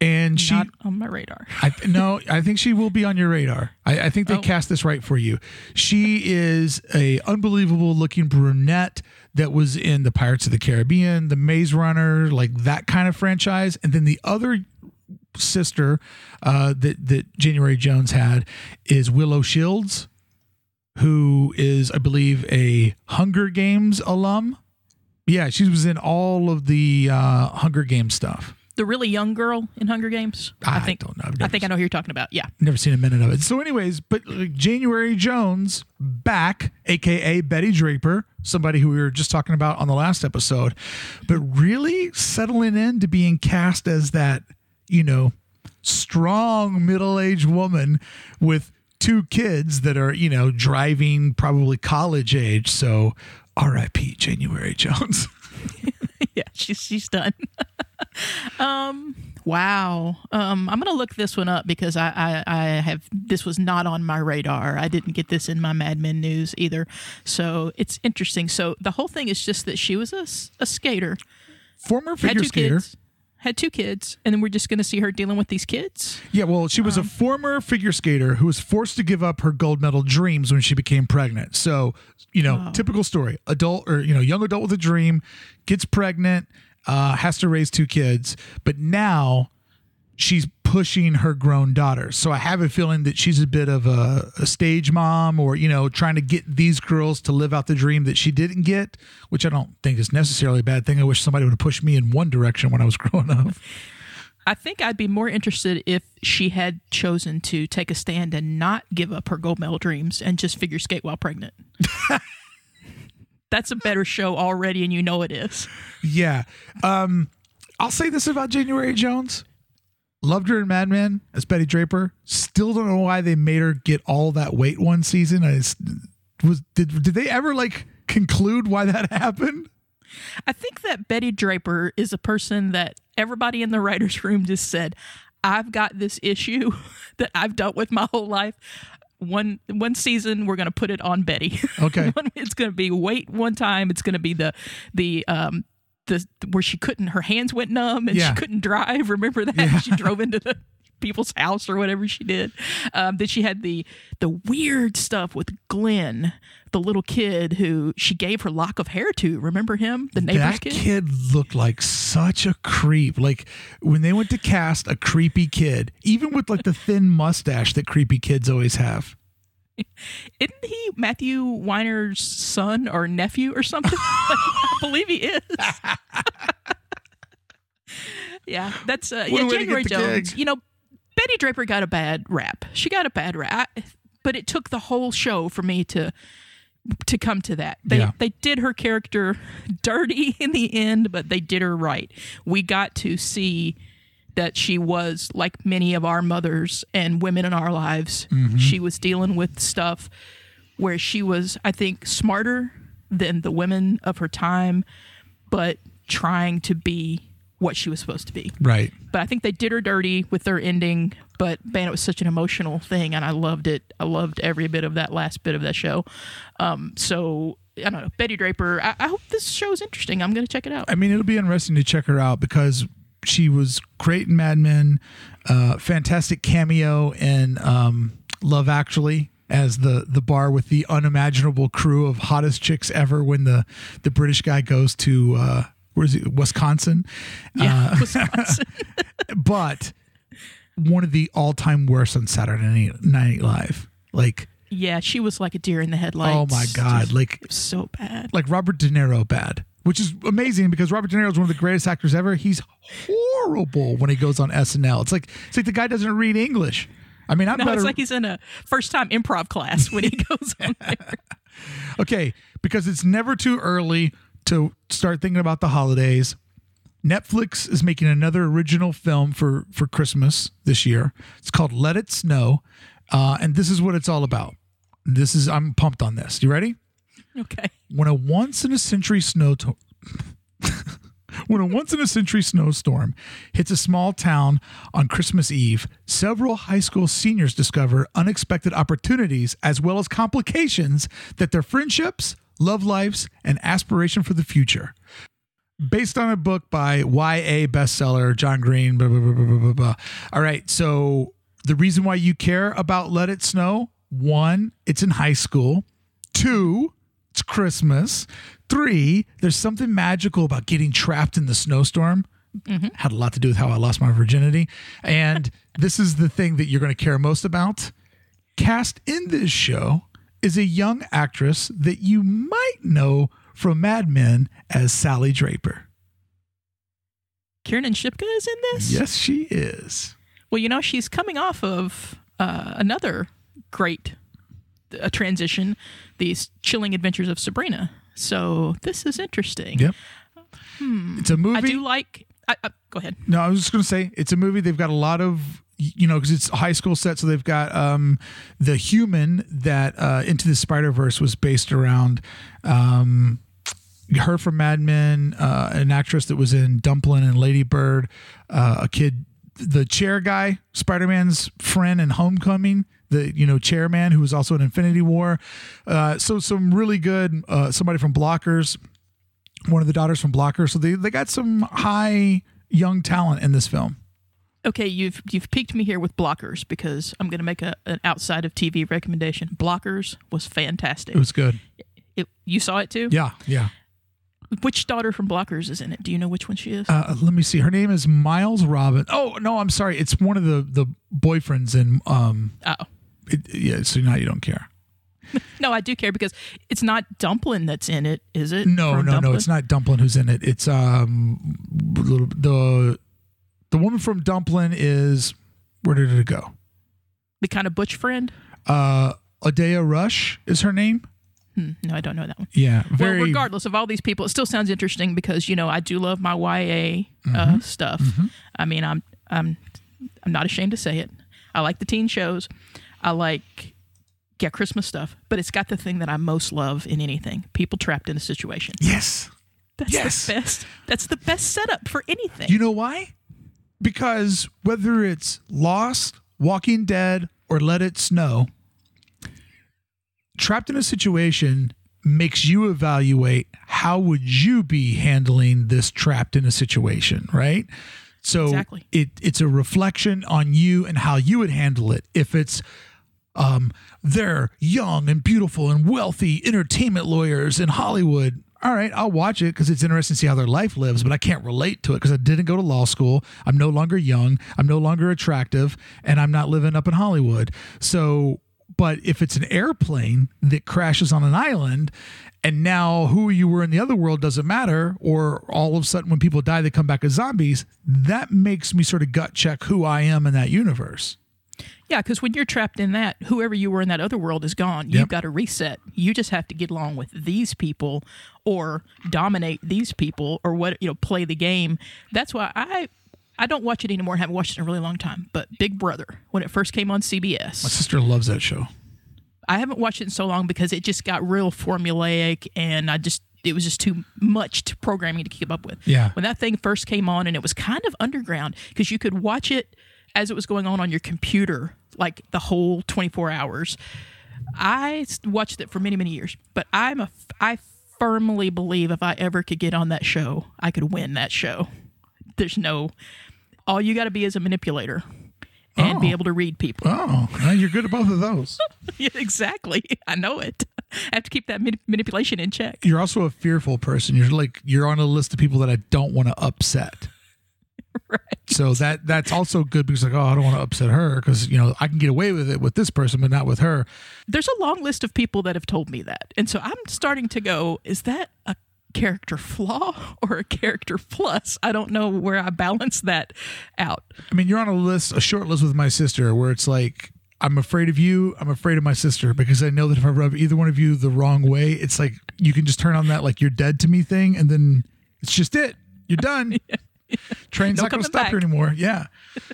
And she, Not on my radar. I, no, I think she will be on your radar. I, I think they Oh. cast this right for you. She is a unbelievable looking brunette that was in the Pirates of the Caribbean, the Maze Runner, like that kind of franchise. And then the other sister uh, that that January Jones had is Willow Shields, who is, I believe, a Hunger Games alum. Yeah, she was in all of the uh, Hunger Games stuff. The really young girl in Hunger Games. I think. don't know. I think I know who you're talking about. Yeah. Never seen a minute of it. So, anyways, but like, January Jones back, aka Betty Draper, somebody who we were just talking about on the last episode, but really settling in to being cast as that, you know, strong middle aged woman with two kids that are, you know, driving probably college age. So, R.I.P. January Jones. yeah, she's she's done. um, wow. Um, I'm gonna look this one up because I, I I have this was not on my radar. I didn't get this in my Mad Men news either. So it's interesting. So the whole thing is just that she was a, a skater, Former figure skater. kids, had two kids, and then we're just gonna see her dealing with these kids. Yeah, well, she was Um, a former figure skater who was forced to give up her gold medal dreams when she became pregnant. So, you know, Oh. typical story. Adult or, you know, young adult with a dream, gets pregnant, uh, has to raise two kids, but now she's pushing her grown daughters. So I have a feeling that she's a bit of a, a stage mom or, you know, trying to get these girls to live out the dream that she didn't get, which I don't think is necessarily a bad thing. I wish somebody would have pushed me in one direction when I was growing up. I think I'd be more interested if she had chosen to take a stand and not give up her gold medal dreams and just figure skate while pregnant. That's a better show already, and you know it is. Yeah. Um, I'll say this about January Jones. Loved her in Mad Men as Betty Draper. Still don't know why they made her get all that weight one season. I just, was did did they ever like conclude why that happened? I think that Betty Draper is a person that everybody in the writer's room just said, I've got this issue that I've dealt with my whole life. One one season we're gonna put it on Betty. Okay. It's gonna be wait one time, it's gonna be the the um the where she couldn't her hands went numb and Yeah. she couldn't drive. Remember that? She drove into the people's house or whatever she did. Um, then she had the the weird stuff with Glenn, the little kid who she gave her lock of hair to. Remember him, the neighbor's that kid? kid looked like such a creep. Like when they went to cast a creepy kid, even with like the thin mustache that creepy kids always have. Isn't he Matthew Weiner's son or nephew or something? I believe he is. yeah, that's uh, yeah. January Jones. gig. You know, Betty Draper got a bad rap. She got a bad rap, I- but it took the whole show for me to to come to that. They Yeah. they did her character dirty in the end, but they did her right. We got to see that she was like many of our mothers and women in our lives. She was dealing with stuff where she was, I think, smarter than the women of her time, but trying to be what she was supposed to be. Right. But I think they did her dirty with their ending. But man, it was such an emotional thing, and I loved it. I loved every bit of that last bit of that show. Um, so I don't know, Betty Draper. I, I hope this show is interesting. I'm going to check it out. I mean, it'll be interesting to check her out because she was great in Mad Men, uh, fantastic cameo in um, Love Actually. as the the bar with the unimaginable crew of hottest chicks ever when the the British guy goes to uh where's it Wisconsin. Yeah, Uh, Wisconsin. but one of the all-time worst on Saturday Night Live. Like yeah, she was like a deer in the headlights. oh my god, like so bad. like Robert De Niro bad, which is amazing because Robert De Niro is one of the greatest actors ever. He's horrible when he goes on SNL. It's like it's like the guy doesn't read English. I mean, I'm No, better. it's like he's in a first time improv class when he goes on there. okay, because it's never too early to start thinking about the holidays. Netflix is making another original film for for Christmas this year. It's called Let It Snow, uh, and this is what it's all about. This is I'm pumped on this. You ready? Okay. when a once in a century snow to- when a once in a century snowstorm hits a small town on Christmas Eve, several high school seniors discover unexpected opportunities as well as complications that their friendships, love lives, and aspiration for the future. Based on a book by YA bestseller John Green. Blah, blah, blah, blah, blah, blah, blah. All right, so the reason why you care about Let It Snow: one, it's in high school. Two, it's Christmas. Three, there's something magical about getting trapped in the snowstorm. Had a lot to do with how I lost my virginity. And this is the thing that you're going to care most about. Cast in this show is a young actress that you might know from Mad Men as Sally Draper. Kiernan Shipka is in this? Yes, she is. Well, you know, she's coming off of uh, another great uh, transition, these chilling adventures of Sabrina. So this is interesting. Yep. It's a movie. I do like. I, I, go ahead. No, I was just going to say it's a movie. They've got a lot of you know because it's a high school set, so they've got um, the human that uh, Into the Spider Verse was based around. Um, her from Mad Men, uh, an actress that was in Dumplin' and Lady Bird, uh, a kid, the chair guy, Spider Man's friend in Homecoming. The you know chairman who was also in Infinity War, uh, so some really good uh, somebody from Blockers, one of the daughters from Blockers. So they they got some high young talent in this film. Okay, you've you've piqued me here with Blockers because I'm going to make a, an outside of TV recommendation. Blockers was fantastic. It was good. It- you saw it too. Yeah, yeah. Which daughter from Blockers is in it? Do you know which one she is? Uh, let me see. Her name is Miles Robin. Oh no, I'm sorry. It's one of the the boyfriends in um. oh. It, yeah, so now you don't care. No, I do care because it's not Dumplin that's in it, is it? No, From no, no. It's not Dumplin who's in it. It's um the the woman from Dumplin is where did it go? The kind of butch friend? Uh, Odeya Rush is her name. Hmm, no, I don't know that one. Yeah, very. well, regardless of all these people, it still sounds interesting because you know I do love my YA Mm-hmm. uh, stuff. I mean, I'm I'm I'm not ashamed to say it. I like the teen shows. I like yeah Christmas stuff, but it's got the thing that I most love in anything: people trapped in a situation. yes. That's Yes. the best. That's the best setup for anything. You know why? Because whether it's Lost, Walking Dead, or Let It Snow, trapped in a situation makes you evaluate how would you be handling this trapped in a situation, right? So Exactly. it it's a reflection on you and how you would handle it. If it's um, they're young and beautiful and wealthy entertainment lawyers in Hollywood. All right, I'll watch it because it's interesting to see how their life lives, but I can't relate to it because I didn't go to law school. I'm no longer young. I'm no longer attractive, and I'm not living up in Hollywood. So, but if it's an airplane that crashes on an island, and now who you were in the other world doesn't matter, or all of a sudden when people die, they come back as zombies, that makes me sort of gut check who I am in that universe. Yeah, because when you're trapped in that, whoever you were in that other world is gone. Yep. You've got to reset. You just have to get along with these people or dominate these people or what you know, play the game. That's why I I don't watch it anymore. I haven't watched it in a really long time. But Big Brother, when it first came on CBS, My sister loves that show. I haven't watched it in so long because it just got real formulaic and I just it was just too much to programming to keep up with. Yeah. When that thing first came on and it was kind of underground because you could watch it as it was going on on your computer like the whole 24 hours. I watched it for many many years, but I'm a I firmly believe if I ever could get on that show, I could win that show. There's no all you got to be is a manipulator and be Oh. able to read people. Oh, well, you're good at both of those. yeah, exactly. I know it. I have to keep that manip- manipulation in check. You're also a fearful person. You're like you're on a list of people that I don't want to upset. Right. So that that's also good because like oh I don't want to upset her because you know I can get away with it with this person but not with her. There's a long list of people that have told me that. And so I'm starting to go, is that a character flaw or a character plus? I don't know where I balance that out. I mean you're on a list a short list with my sister where it's like I'm afraid of you. I'm afraid of my sister because I know that if I rub either one of you the wrong way, it's like you can just turn on that like you're dead to me thing, and then it's just it. You're done. Train's No not going to stop back. here anymore. Yeah.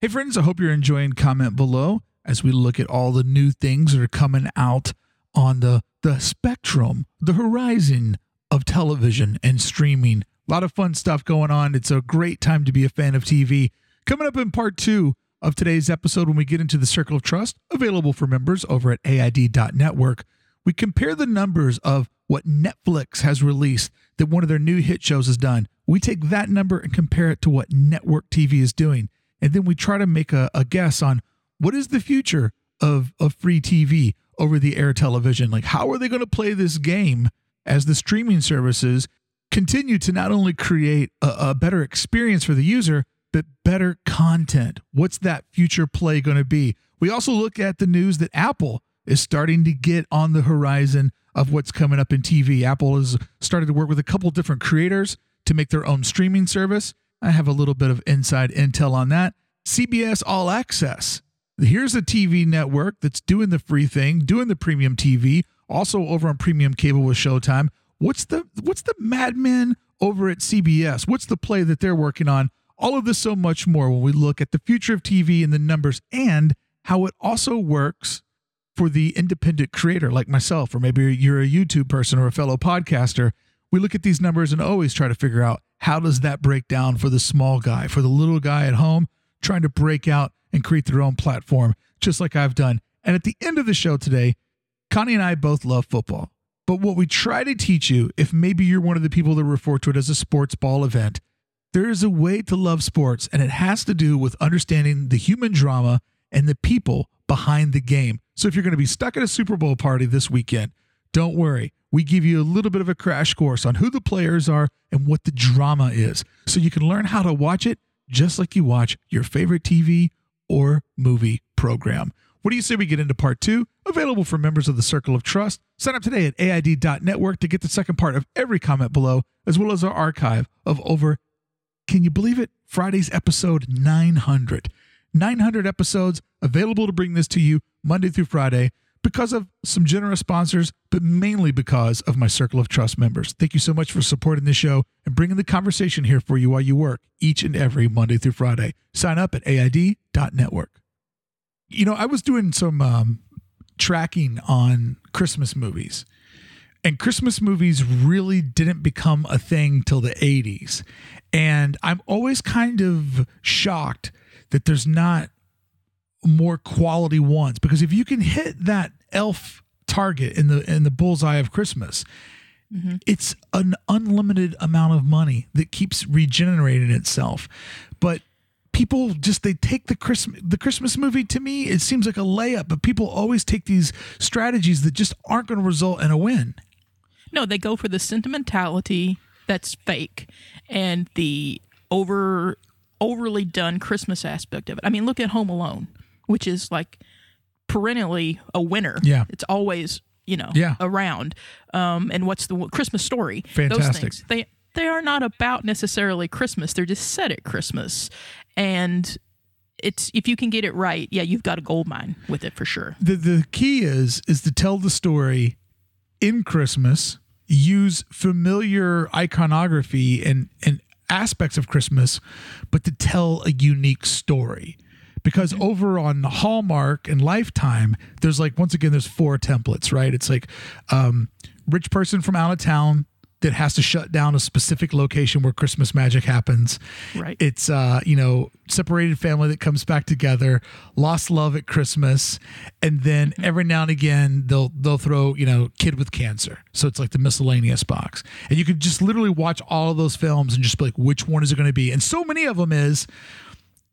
hey, friends, I hope you're enjoying comment below as we look at all the new things that are coming out on the, the spectrum, the horizon of television and streaming. A lot of fun stuff going on. It's a great time to be a fan of TV. Coming up in part two of today's episode, when we get into the Circle of Trust, available for members over at AID.network, we compare the numbers of what Netflix has released that one of their new hit shows has done. We take that number and compare it to what network TV is doing. And then we try to make a, a guess on what is the future of, of free TV over the air television. Like, how are they going to play this game as the streaming services continue to not only create a, a better experience for the user, but better content? What's that future play going to be? We also look at the news that Apple is starting to get on the horizon of what's coming up in TV. Apple has started to work with a couple different creators to make their own streaming service. I have a little bit of inside intel on that. CBS All Access. Here's a TV network that's doing the free thing, doing the premium TV, also over on premium cable with Showtime. What's the what's the Mad Men over at CBS? What's the play that they're working on? All of this so much more when we look at the future of TV and the numbers and how it also works for the independent creator like myself, or maybe you're a YouTube person or a fellow podcaster. We look at these numbers and always try to figure out how does that break down for the small guy, for the little guy at home trying to break out and create their own platform, just like I've done. And at the end of the show today, Connie and I both love football. But what we try to teach you, if maybe you're one of the people that refer to it as a sports ball event, there is a way to love sports, and it has to do with understanding the human drama and the people behind the game. So if you're going to be stuck at a Super Bowl party this weekend, don't worry. We give you a little bit of a crash course on who the players are and what the drama is so you can learn how to watch it just like you watch your favorite TV or movie program. What do you say we get into part two? Available for members of the Circle of Trust. Sign up today at AID.network to get the second part of every comment below, as well as our archive of over, can you believe it? Friday's episode 900. 900 episodes available to bring this to you Monday through Friday because of some generous sponsors, but mainly because of my Circle of Trust members. Thank you so much for supporting the show and bringing the conversation here for you while you work each and every Monday through Friday. Sign up at AID.network. You know, I was doing some um, tracking on Christmas movies, and Christmas movies really didn't become a thing till the 80s. And I'm always kind of shocked that there's not more quality ones because if you can hit that elf target in the in the bullseye of Christmas, mm-hmm. it's an unlimited amount of money that keeps regenerating itself. But people just they take the Christmas the Christmas movie to me it seems like a layup, but people always take these strategies that just aren't going to result in a win. No, they go for the sentimentality that's fake and the over overly done Christmas aspect of it. I mean, look at Home Alone, which is like perennially a winner. Yeah. It's always, you know, Yeah. around. Um, and what's the Christmas story? Fantastic. Those things. They they are not about necessarily Christmas. They're just set at Christmas. And it's if you can get it right, yeah, you've got a gold mine with it for sure. the the key is is to tell the story in Christmas, use familiar iconography and and aspects of Christmas, but to tell a unique story. Because over on Hallmark and Lifetime, there's like once again there's four templates, right? It's like um, rich person from out of town that has to shut down a specific location where Christmas magic happens. Right. It's uh, you know, separated family that comes back together, lost love at Christmas, and then every now and again they'll they'll throw, you know, kid with cancer. So it's like the miscellaneous box. And you could just literally watch all of those films and just be like, which one is it going to be? And so many of them is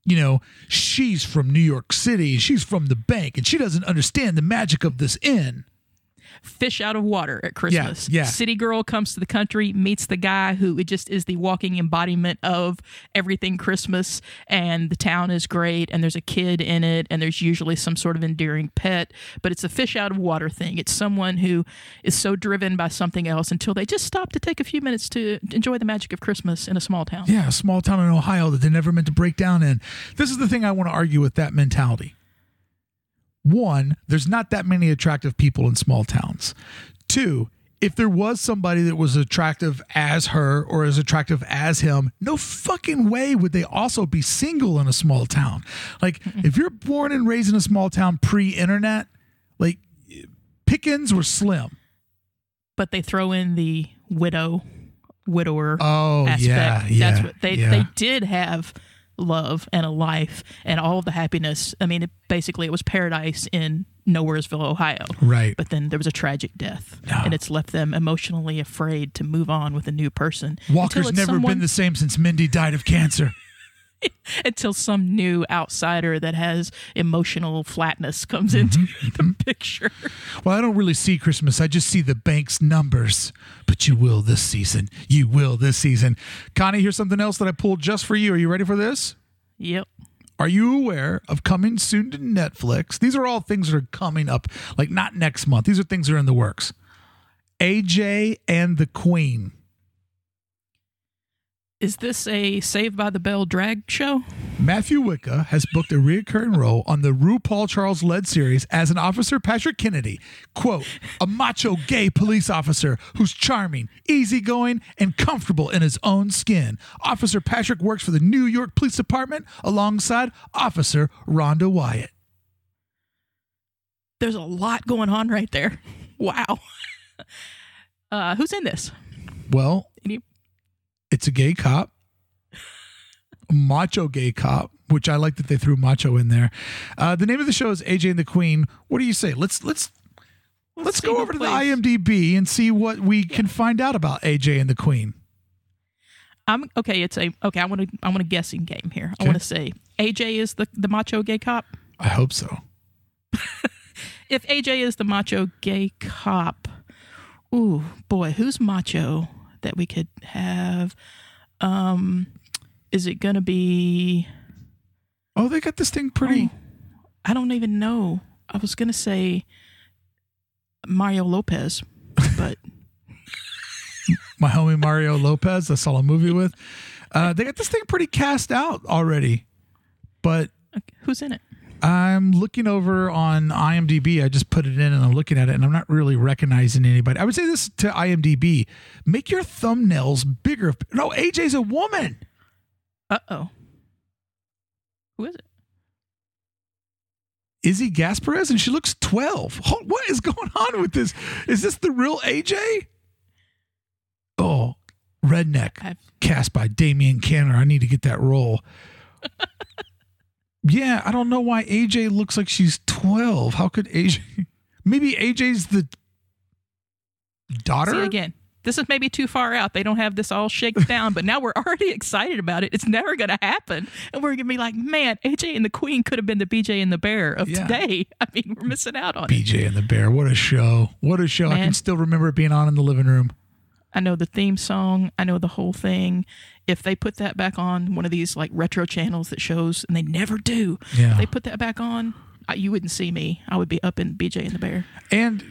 you know, she's from New York City, she's from the bank, and she doesn't understand the magic of this inn. Fish out of water at Christmas. yeah. City girl comes to the country, meets the guy who it just is the walking embodiment of everything Christmas, and the town is great, and there's a kid in it, and there's usually some sort of endearing pet, but it's a fish out of water thing. It's someone who is so driven by something else until they just stop to take a few minutes to enjoy the magic of Christmas in a small town. Yeah, a small town in Ohio that they never meant to break down in. This is the thing I want to argue with that mentality. One, there's not that many attractive people in small towns. Two, if there was somebody that was attractive as her or as attractive as him, no fucking way would they also be single in a small town. Like, if you're born and raised in a small town pre internet, like, pickings were slim. But they throw in the widow, widower Oh, aspect. yeah. Yeah. That's what they yeah. they did have love and a life and all the happiness. I mean, it, basically, it was paradise in Nowheresville, Ohio. right. But then there was a tragic death, No. and it's left them emotionally afraid to move on with a new person. Walker's never someone- been the same since Mindy died of cancer. until some new outsider that has emotional flatness comes into mm-hmm, the mm-hmm. picture. Well, I don't really see Christmas. I just see the bank's numbers. But you will this season. You will this season. Connie, here's something else that I pulled just for you. Are you ready for this? Yep. Are you aware of coming soon to Netflix? These are all things that are coming up, like not next month. These are things that are in the works. AJ and the Queen. Is this a Saved by the Bell drag show? Matthew Wicca has booked a recurring role on the RuPaul Charles led series as an officer Patrick Kennedy, quote, a macho gay police officer who's charming, easygoing, and comfortable in his own skin. Officer Patrick works for the New York Police Department alongside Officer Rhonda Wyatt. There's a lot going on right there. Wow. Uh, who's in this? Well, it's a gay cop, a macho gay cop, which I like that they threw macho in there. Uh, the name of the show is AJ and the Queen. What do you say? Let's let's let's, see go over to the. IMDb and see what we can find out about AJ and the Queen. I'm okay. It's a okay. I want to. I want a guessing game here. I want to say AJ is the the macho gay cop. I hope so. If AJ is the macho gay cop, ooh boy, who's macho that we could have? Um, is it gonna be? Oh, they got this thing pretty. I don't even know. I was gonna say Mario Lopez, but My homie Mario Lopez, I saw a movie with. Uh, they got this thing pretty cast out already, but okay, who's in it? I'm looking over on IMDb. I just put it in and I'm looking at it and I'm not really recognizing anybody. I would say this to IMDb make your thumbnails bigger. No, AJ's a woman. Uh oh. Who is it? Izzy Gaspersz and she looks 12. What is going on with this? Is this the real AJ? Oh, Redneck, I've cast by Damian Canner. I need to get that role. yeah, I don't know why AJ looks like she's 12. How could AJ? Maybe AJ's the daughter? See again. This is maybe too far out. They don't have this all shaken down, but now we're already excited about it. It's never going to happen, and we're going to be like, "Man, AJ and the Queen could have been the BJ and the Bear of Yeah. today." I mean, we're missing out on it. BJ and the Bear. What a show. What a show. I can still remember it being on in the living room. I know the theme song. I know the whole thing. If they put that back on one of these like retro channels that shows, and they never do, Yeah. if they put that back on, I, you wouldn't see me. I would be up in BJ and the Bear. And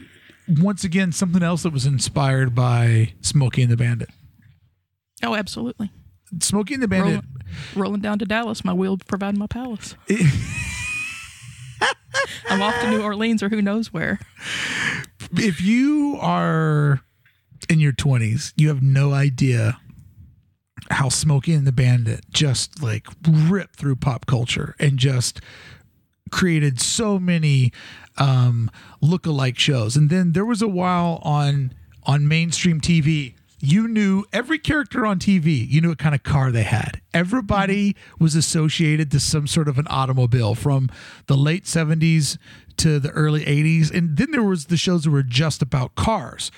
once again, something else that was inspired by Smokey and the Bandit. Oh, absolutely. Smokey and the Bandit. Rolling, rolling down to Dallas, my wheel providing my palace. I'm off to New Orleans or who knows where. if you are in your 20s, you have no idea how Smokey and the Bandit just like ripped through pop culture and just created so many um look-alike shows. And then there was a while on on mainstream TV you knew every character on TV. You knew what kind of car they had. Everybody was associated to some sort of an automobile from the late 70s to the early 80s. And then there was the shows that were just about cars.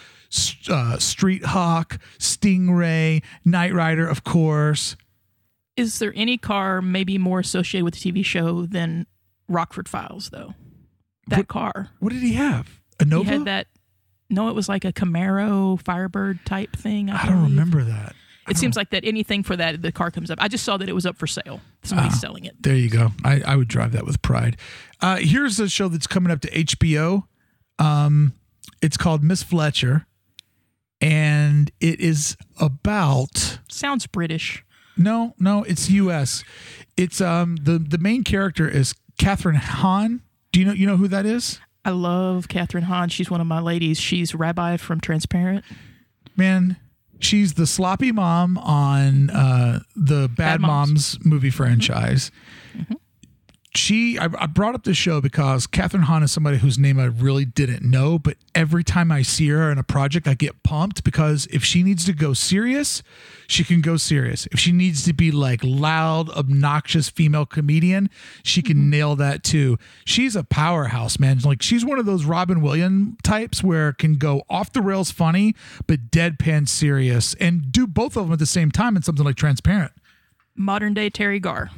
Uh, Street Hawk, Stingray, Knight Rider, of course. Is there any car maybe more associated with the TV show than Rockford Files, though? That What- car. What did he have? A Nova? He had that. No, it was like a Camaro Firebird type thing. I, I don't remember that. I It seems like that anything for that, the car comes up. I just saw that it was up for sale. Somebody's Ah. selling it. There you go. I, I would drive that with pride. Uh, here's a show that's coming up to HBO. Um, it's called Miss Fletcher, and it is about Sounds British. no, no, it's U.S. It's um the the main character is Kathryn Hahn. Do you know you know who that is? I love Kathryn Hahn. She's one of my ladies. She's Rabbi from Transparent. Man, she's the sloppy mom on uh, the Bad, Bad Moms. Moms. movie franchise. She, I, I brought up this show because Kathryn Hahn is somebody whose name I really didn't know, but every time I see her in a project, I get pumped because if she needs to go serious, she can go serious. If she needs to be like loud, obnoxious female comedian, she can mm-hmm. nail that too. She's a powerhouse, man. Like she's one of those Robin Williams types where can go off the rails funny, but deadpan serious and do both of them at the same time in something like Transparent. Modern day Teri Garr.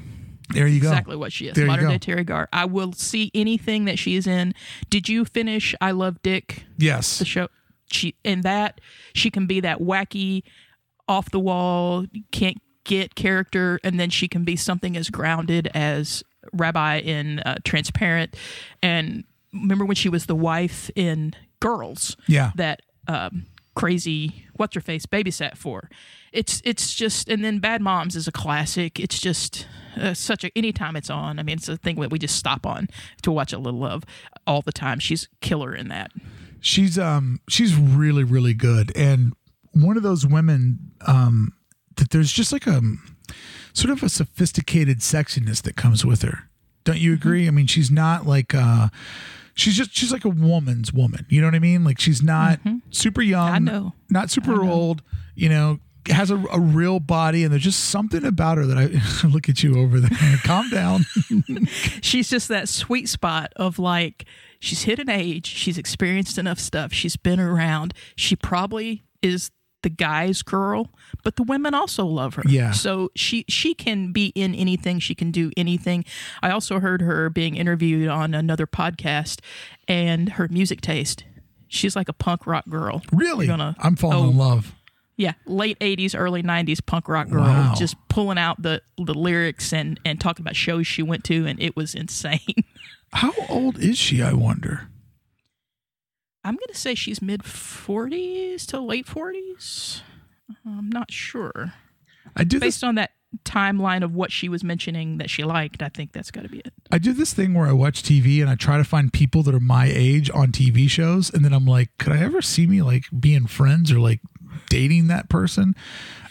There you go. Exactly what she is. There Modern day Teri Garr. I will see anything that she is in. Did you finish I Love Dick? Yes. the show she in that she can be that wacky off the wall can't get character and then she can be something as grounded as rabbi in uh, transparent and remember when she was the wife in girls Yeah. that um, crazy what's her face babysat for. It's it's just and then bad moms is a classic. It's just uh, such a anytime it's on i mean it's a thing that we just stop on to watch a little of all the time. She's killer in that. She's um she's really really good. And one of those women um that there's just like a sort of a sophisticated sexiness that comes with her. Don't you agree? I mean she's not like uh she's just she's like a woman's woman. You know what i mean? Like she's not mm-hmm. super young I know. not super old you know has a, a real body and there's just something about her that i look at you over there. Calm down. She's just that sweet spot of like she's hit an age she's experienced enough stuff she's been around she probably is the guy's girl but the women also love her. Yeah. so she she can be in anything. She can do anything. I also heard her being interviewed on another podcast and her music taste. She's like a punk rock girl. Really? Gonna- i'm falling oh, in love. Yeah, late '80s, early '90s punk rock girl, Wow. just pulling out the the lyrics and and talking about shows she went to, and it was insane. how old is she i wonder I'm gonna say she's mid 40s to late 40s. I'm not sure. i do this Based on that timeline of what she was mentioning that she liked, I think that's got to be it. I do this thing where I watch TV and I try to find people that are my age on TV shows, and then I'm like, could I ever see me like being friends or like dating that person?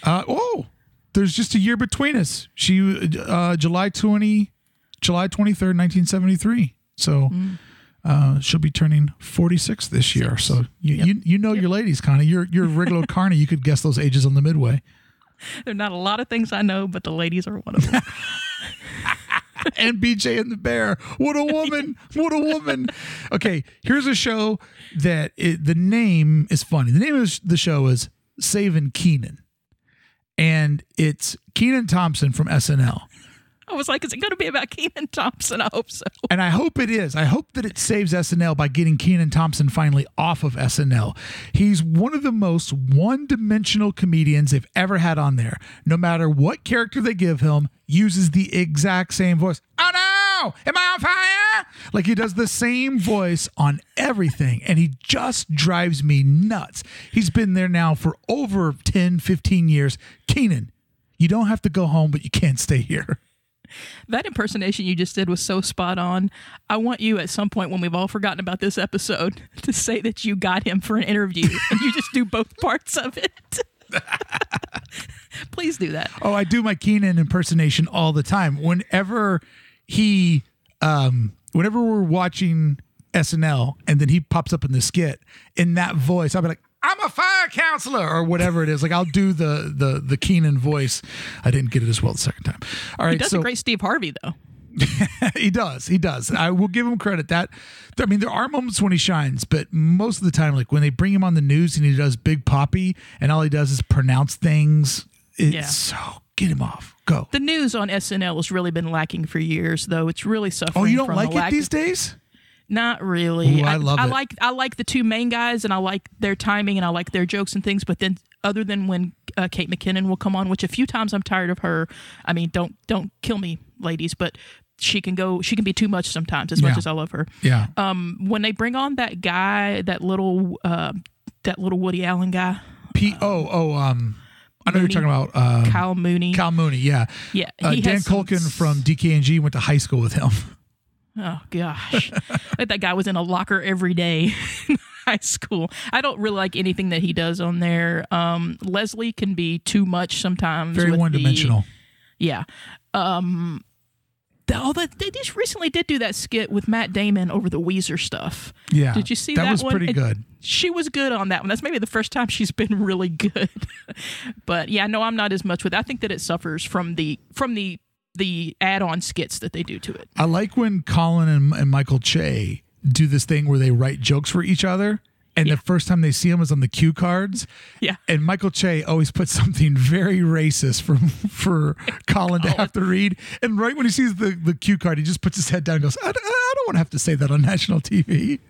Uh, oh, there's just a year between us. She uh, July twenty, July twenty third, nineteen seventy three. So. Uh, she'll be turning 46 this year. So you, you you know your ladies, Connie. You're you're a regular Carney. You could guess those ages on the midway. There are not a lot of things I know, but the ladies are one of them. and BJ and the Bear. What a woman! What a woman! Okay, here's a show that it, the name is funny. The name of the show is Saving Kenan, and it's Kenan Thompson from SNL. I was like, is it going to be about Kenan Thompson? I hope so. And I hope it is. I hope that it saves SNL by getting Kenan Thompson finally off of SNL. He's one of the most one dimensional comedians they've ever had on there. No matter what character they give him, uses the exact same voice. Oh no! Am I on fire? Like he does the same voice on everything. And he just drives me nuts. He's been there now for over 10, 15 years. Kenan, you don't have to go home, but you can't stay here. That impersonation you just did was so spot on. I want you at some point when we've all forgotten about this episode to say that you got him for an interview and you just do both parts of it. Please do that. Oh, I do my Kenan impersonation all the time. Whenever he, um, whenever we're watching SNL and then he pops up in the skit in that voice, I'll be like, "I'm a fire counselor" or whatever it is. Like I'll do the the the Kenan voice. I didn't get it as well the second time. All right, He does so a great Steve Harvey though. he does. He does. I will give him credit. That I mean, there are moments when he shines, but most of the time, like when they bring him on the news and he does Big Poppy, and all he does is pronounce things. It's Yeah. so get him off. Go. The news on SNL has really been lacking for years, though. It's really suffering. Oh, you don't like it these of- days? Not really. Ooh, I love I it. like I like the two main guys, and I like their timing, and I like their jokes and things. But then, other than when uh, Kate McKinnon will come on, which a few times I'm tired of her. I mean, don't don't kill me, ladies, but she can go. She can be too much sometimes. As Yeah. much as I love her. Yeah. Um, when they bring on that guy, that little uh, that little Woody Allen guy, P. Oh, oh. Um, I know Mooney. you're talking about uh, Kyle Mooney. Cal Mooney. Yeah. yeah, Uh, Dan Kuhlken from DKNG went to high school with him. Oh gosh, like that guy was in a locker every day in high school. I don't really like anything that he does on there. Um, Leslie can be too much sometimes. Very one dimensional. Yeah. Um, the- oh, they just recently did do that skit with Matt Damon over the Weezer stuff. Yeah. Did you see that? that was one? pretty It- good. She was good on that one. That's maybe the first time she's been really good. but yeah, no, I'm not as much with. I think that it suffers from the from the the add-on skits that they do to it. I like when Colin and, and Michael Che do this thing where they write jokes for each other. And Yeah. the first time they see him is on the cue cards. Yeah. And Michael Che always puts something very racist for for Colin to oh. have to read. And right when he sees the, the cue card, he just puts his head down and goes, I, I don't want to have to say that on national TV.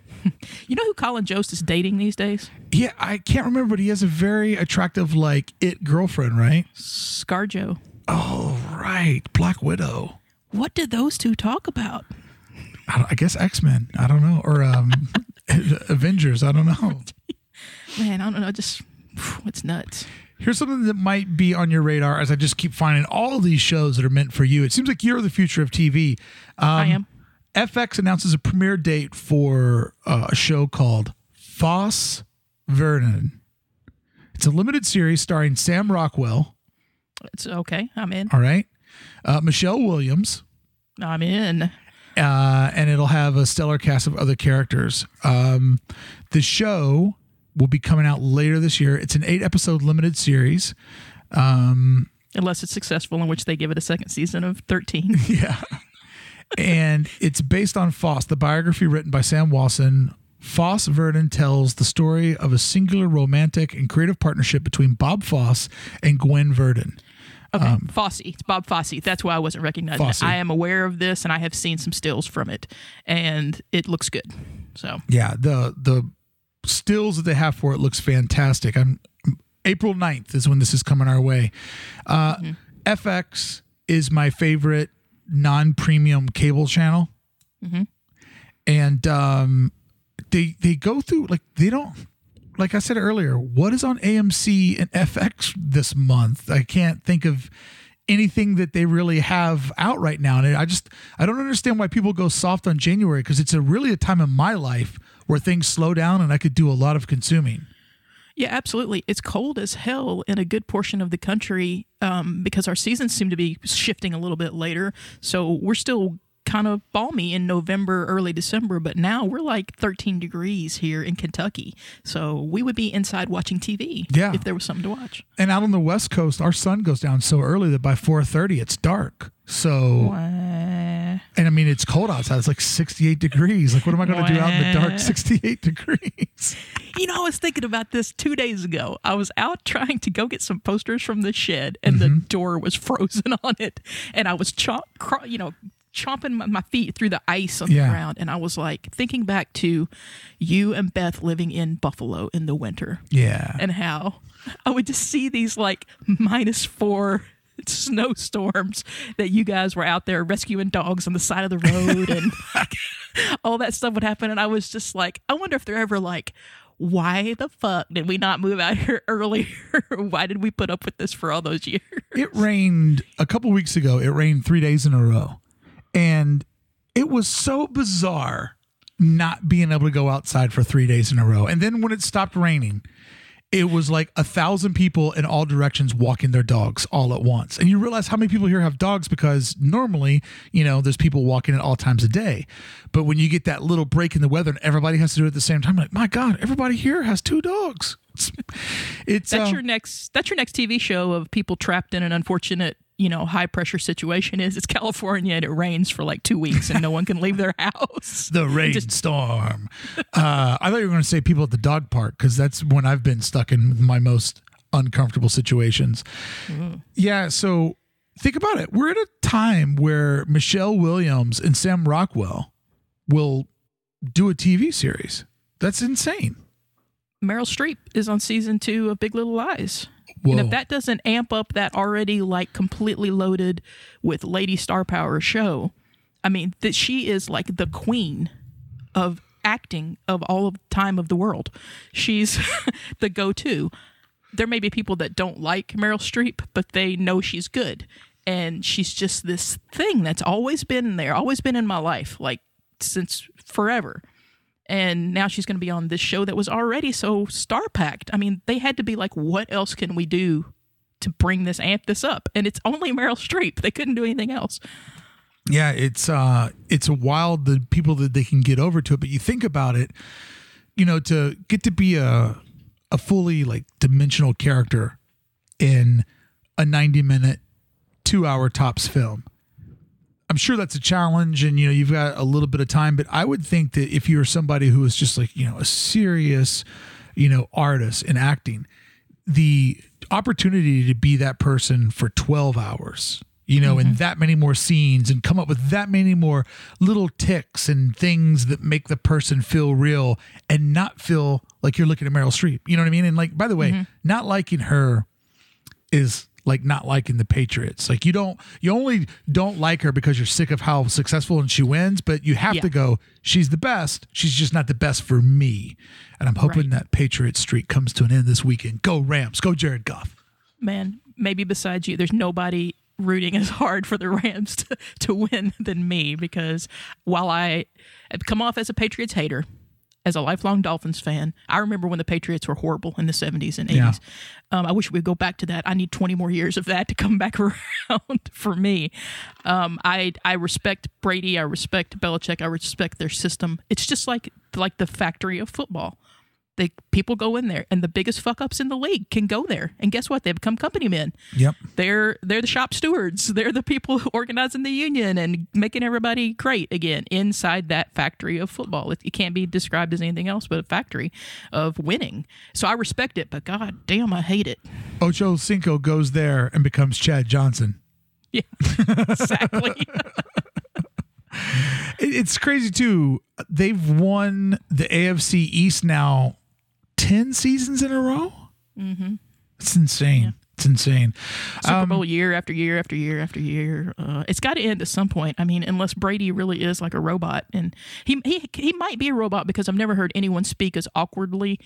You know who Colin Jost is dating these days? Yeah, I can't remember, but he has a very attractive, like, it girlfriend, right? Scarjo. Oh, right. Black Widow. What did those two talk about? I, I guess X Men. I don't know. Or um, Avengers. I don't know. Man, I don't know. Just it's nuts. Here's something that might be on your radar as I just keep finding all these shows that are meant for you. It seems like you're the future of TV. Um, I am. FX announces a premiere date for uh, a show called Foss Verdon. It's a limited series starring Sam Rockwell, It's okay. I'm in. all right, uh, Michelle Williams, I'm in. uh, and it'll have a stellar cast of other characters. Um, the show will be coming out later this year. It's an eight episode limited series. Um, Unless it's successful, in which they give it a second season of 13. Yeah. and it's based on Foss, the biography written by Sam Wasson. Foss Verdon tells the story of a singular romantic and creative partnership between Bob Foss and Gwen Verdon. Okay, Fosse. It's Bob Fosse. That's why I wasn't recognizing Fosse. it. I am aware of this, and I have seen some stills from it, and it looks good. So Yeah, the the stills that they have for it looks fantastic. I'm April 9th is when this is coming our way. Uh, FX is my favorite non-premium cable channel. And um, they they go through like they don't like I said earlier, what is on AMC and FX this month? I can't think of anything that they really have out right now. And I just I don't understand why people go soft on January because it's a really a time in my life where things slow down and I could do a lot of consuming. Yeah, absolutely. It's cold as hell in a good portion of the country um, because our seasons seem to be shifting a little bit later. So we're still kind of balmy in November, early December, but now we're like 13 degrees here in Kentucky. So we would be inside watching TV Yeah. if there was something to watch. And out on the West Coast, our sun goes down so early that by 4:30 it's dark. So and I mean it's cold outside. It's like 68 degrees. Like what am I going to do out in the dark 68 degrees? You know, I was thinking about this two days ago. I was out trying to go get some posters from the shed, and the mm-hmm. door was frozen on it, and I was chomp, cro- you know, chomping my, feet through the ice on Yeah. the ground, and I was like thinking back to you and Beth living in Buffalo in the winter, Yeah. and how I would just see these like minus four snowstorms that you guys were out there rescuing dogs on the side of the road and all that stuff would happen and I was just like I wonder if they're ever like why the fuck did we not move out here earlier why did we put up with this for all those years it rained a couple weeks ago. It rained three days in a row. And it was so bizarre not being able to go outside for three days in a row. And then when it stopped raining, it was like a thousand people in all directions walking their dogs all at once. And you realize how many people here have dogs because normally, you know, there's people walking at all times a day. But when you get that little break in the weather and everybody has to do it at the same time, like, my God, everybody here has two dogs. It's, it's that's uh, your next that's your next TV show of people trapped in an unfortunate you know high pressure situation is it's California and it rains for like 2 weeks and no one can leave their house the rainstorm. uh, I thought you were going to say people at the dog park because that's when I've been stuck in my most uncomfortable situations. Yeah, so think about it. We're at a time where Michelle Williams and Sam Rockwell will do a TV series. That's insane. Meryl Streep is on season two of Big Little Lies. Whoa. And if that doesn't amp up that already like completely loaded with lady star power show, I mean that she is like the queen of acting of all of time of the world. She's the go-to. There may be people that don't like Meryl Streep, but they know she's good. And she's just this thing that's always been there, always been in my life, like since forever and now she's going to be on this show that was already so star packed. I mean, they had to be like, what else can we do to bring this amp this up? And it's only Meryl Streep. They couldn't do anything else. Yeah, it's uh it's wild the people that they can get over to it, but you think about it, you know, to get to be a a fully like dimensional character in a 90 minute 2 hour tops film. I'm sure that's a challenge and you know you've got a little bit of time, but I would think that if you're somebody who is just like, you know, a serious, you know, artist in acting, the opportunity to be that person for 12 hours you know, and mm-hmm. that many more scenes and come up with that many more little ticks and things that make the person feel real and not feel like you're looking at Meryl Streep. You know what I mean? And like, by the way, mm-hmm. not liking her is like not liking the Patriots. Like you don't, you only don't like her because you're sick of how successful and she wins, but you have Yeah. to go, she's the best. She's just not the best for me. And I'm hoping Right. that Patriot streak comes to an end this weekend. Go Rams. Go Jared Goff. Man, maybe besides you, there's nobody rooting as hard for the Rams to, to win than me because while I come off as a Patriots hater, as a lifelong Dolphins fan, I remember when the Patriots were horrible in the 70s and 80s. Yeah. Um, I wish we'd go back to that. I need 20 more years of that to come back around for me. Um, I I respect Brady. I respect Belichick. I respect their system. It's just like like the factory of football. They people go in there, and the biggest fuck ups in the league can go there. And guess what? They become company men. Yep. They're they're the shop stewards. They're the people organizing the union and making everybody great again inside that factory of football. It, it can't be described as anything else but a factory of winning. So I respect it, but god damn, I hate it. Ocho Cinco goes there and becomes Chad Johnson. Yeah, exactly. It's crazy too. They've won the AFC East now ten seasons in a row. Mm-hmm. It's insane. It's insane. Super Um, Bowl year after year after year after year. Uh, it's got to end at some point. I mean, unless Brady really is like a robot, and he he he might be a robot because I've never heard anyone speak as awkwardly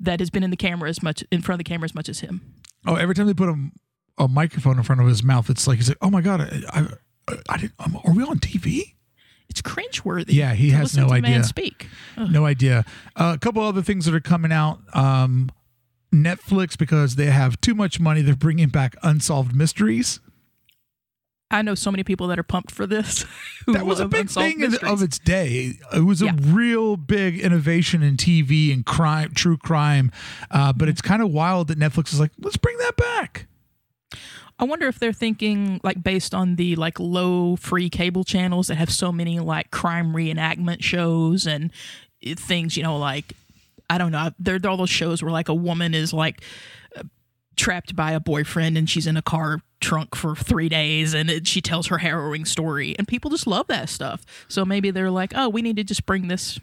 that has been in the camera as much in front of the camera as much as him. Oh, every time they put a, a microphone in front of his mouth, it's like he's like, "Oh my god, I, I, I didn't. Um, are we on TV?" It's cringeworthy. Yeah, he has no to the man idea. speak. Ugh. No idea. Uh, a couple other things that are coming out. Um, Netflix because they have too much money. They're bringing back unsolved mysteries. I know so many people that are pumped for this. That was a big thing Mysteries. of its day. It was a real big innovation in TV and crime, true crime. Uh, Mm-hmm. but it's kind of wild that Netflix is like, let's bring that back. I wonder if they're thinking like based on the like low free cable channels that have so many like crime reenactment shows and uh, things, you know, like I don't know, there are all those shows where like a woman is like uh, trapped by a boyfriend and she's in a car trunk for three days and it, she tells her harrowing story and people just love that stuff. So maybe they're like, oh, we need to just bring this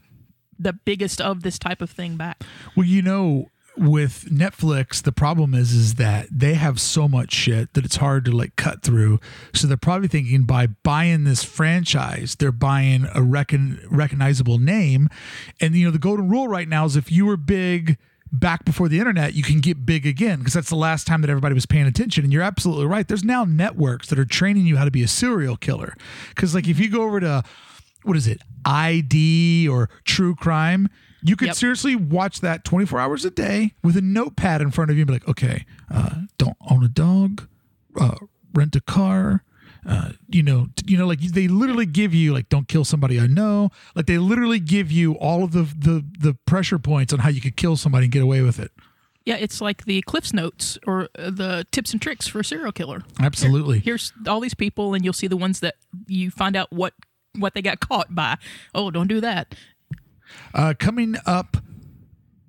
the biggest of this type of thing back. Well, you know, with Netflix, the problem is is that they have so much shit that it's hard to like cut through. So they're probably thinking by buying this franchise, they're buying a recon- recognizable name. And you know, the golden rule right now is if you were big back before the internet, you can get big again because that's the last time that everybody was paying attention. And you're absolutely right. There's now networks that are training you how to be a serial killer. Because like if you go over to what is it, ID or True Crime, you could Yep. seriously watch that 24 hours a day with a notepad in front of you and be like, okay, uh, don't own a dog, uh, rent a car. Uh, you know, you know, like they literally give you like, don't kill somebody I know. Like they literally give you all of the the the pressure points on how you could kill somebody and get away with it. Yeah, it's like the Cliff's Notes or uh, the tips and tricks for a serial killer. Absolutely. here's all these people and you'll see the ones that you find out what what they got caught by oh don't do that Uh, coming up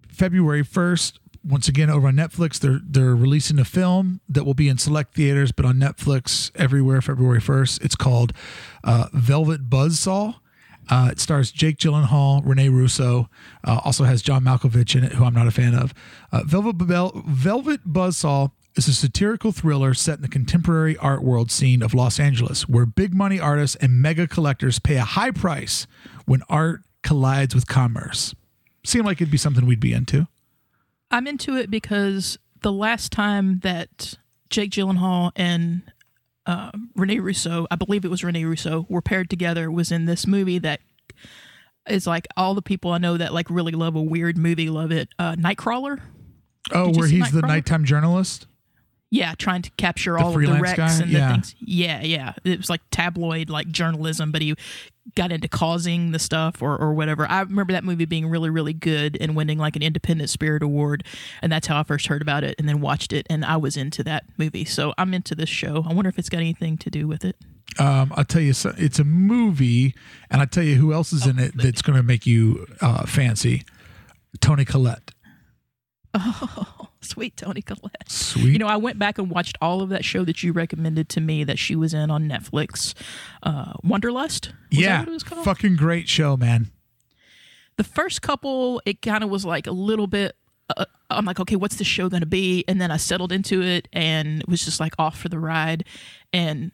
February 1st, once again over on Netflix. They're they're releasing a film that will be in select theaters, but on Netflix everywhere February first. It's called uh, Velvet Buzzsaw. Uh, it stars Jake Gyllenhaal, Rene Russo, uh, also has John Malkovich in it, who I'm not a fan of. Uh, Velvet, Bel- Velvet Buzzsaw is a satirical thriller set in the contemporary art world scene of Los Angeles, where big money artists and mega collectors pay a high price when art collides with commerce. Seemed like it'd be something we'd be into. I'm into it because the last time that Jake Gyllenhaal and uh, Rene Russo, I believe it was Rene Russo, were paired together was in this movie that is like all the people I know that like really love a weird movie love it. Uh, Nightcrawler. Oh, where he's the nighttime journalist? Yeah, trying to capture all of the wrecks guy? and the things. Yeah, yeah. It was like tabloid like journalism, but he got into causing the stuff or, or whatever. I remember that movie being really, really good and winning like an Independent Spirit Award. And that's how I first heard about it and then watched it. And I was into that movie. So I'm into this show. I wonder if it's got anything to do with it. Um, I'll tell you, so- it's a movie, and I'll tell you who else is in it that's going to make you uh, fancy. Toni Collette. Oh, sweet Toni Collette. Sweet. You know, I went back and watched all of that show that you recommended to me that she was in on Netflix. Uh, Wanderlust? Was that yeah. what it was called? Fucking great show, man. the first couple it kind of was like a little bit uh, i'm like okay what's the show going to be and then i settled into it and was just like off for the ride and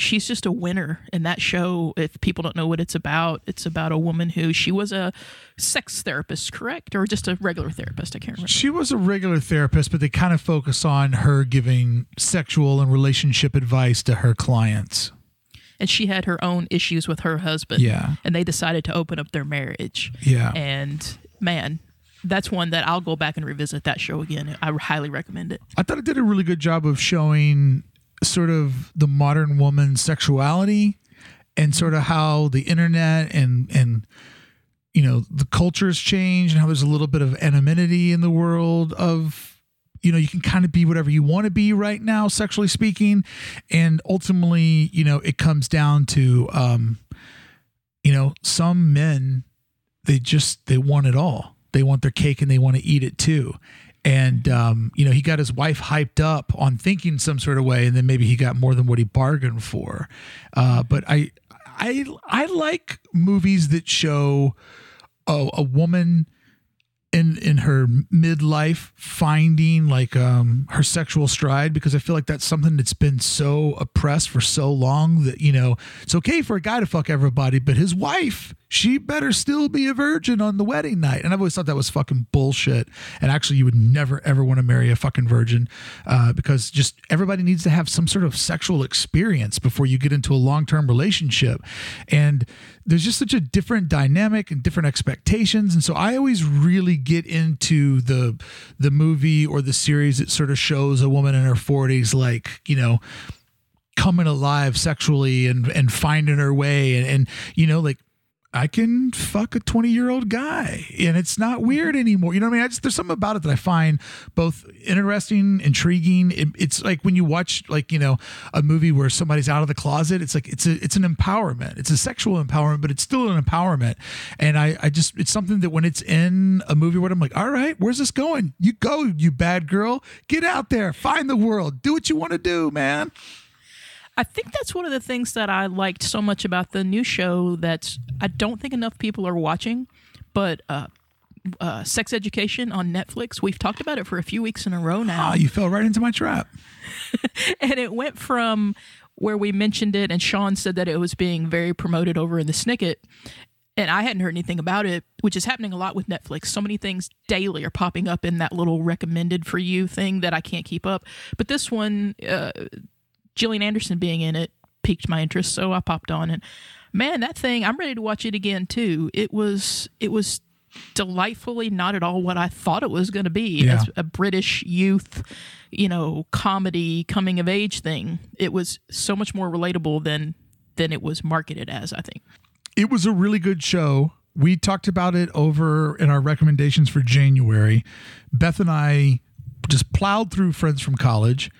she's just a winner in that show. If people don't know what it's about it's about a woman who she was a sex therapist correct? Or just a regular therapist i can't remember. She was a regular therapist, but they kind of focus on her giving sexual and relationship advice to her clients. and she had her own issues with her husband. Yeah. and they decided to open up their marriage. Yeah. and man that's one that i'll go back and revisit that show again. I highly recommend it. I thought it did a really good job of showing sort of the modern woman's sexuality and sort of how the internet and and you know the cultures change and how there's a little bit of anonymity in the world of you know you can kind of be whatever you want to be right now sexually speaking. And ultimately you know it comes down to um you know some men they just they want it all. They want their cake and they want to eat it too and um, you know he got his wife hyped up on thinking some sort of way and then maybe he got more than what he bargained for. Uh, but i i i like movies that show a, a woman in in her midlife finding like um her sexual stride because I feel like that's something that's been so oppressed for so long that you know it's okay for a guy to fuck everybody but his wife she better still be a virgin on the wedding night. And I've always thought that was fucking bullshit. And actually you would never ever want to marry a fucking virgin uh, because just everybody needs to have some sort of sexual experience before you get into a long-term relationship. And there's just such a different dynamic and different expectations. And so i always really get into the the movie or the series that sort of shows a woman in her 40s like you know coming alive sexually and and finding her way. And, and you know like I can fuck a 20 year old guy and it's not mm-hmm. weird anymore. You know what I mean? I just, there's something about it that I find both interesting, intriguing. It, it's like when you watch like, you know, a movie where somebody's out of the closet, it's like, it's a, it's an empowerment. It's a sexual empowerment, but it's still an empowerment. And I, I just, it's something that when it's in a movie where I'm like, all right, where's this going? You go, you bad girl, get out there, find the world, do what you want to do, man. I think that's one of the things that I liked so much about the new show that I don't think enough people are watching, but uh, uh, Sex Education on Netflix. We've talked about it for a few weeks in a row now, Ah, you fell right into my trap. and it went from where we mentioned it, and Sean said that it was being very promoted over in the Snicket. And I hadn't heard anything about it, which is happening a lot with Netflix. So many things daily are popping up in that little recommended for you thing that I can't keep up. But this one, uh, Gillian Anderson being in it piqued my interest, so I popped on and man, that thing I'm ready to watch it again too. It was it was delightfully not at all what I thought it was going to be Yeah. as a British youth, you know, comedy coming of age thing. It was so much more relatable than than it was marketed as, I think. it was a really good show. We talked about it over in our recommendations for January. Beth and I just plowed through Friends from College.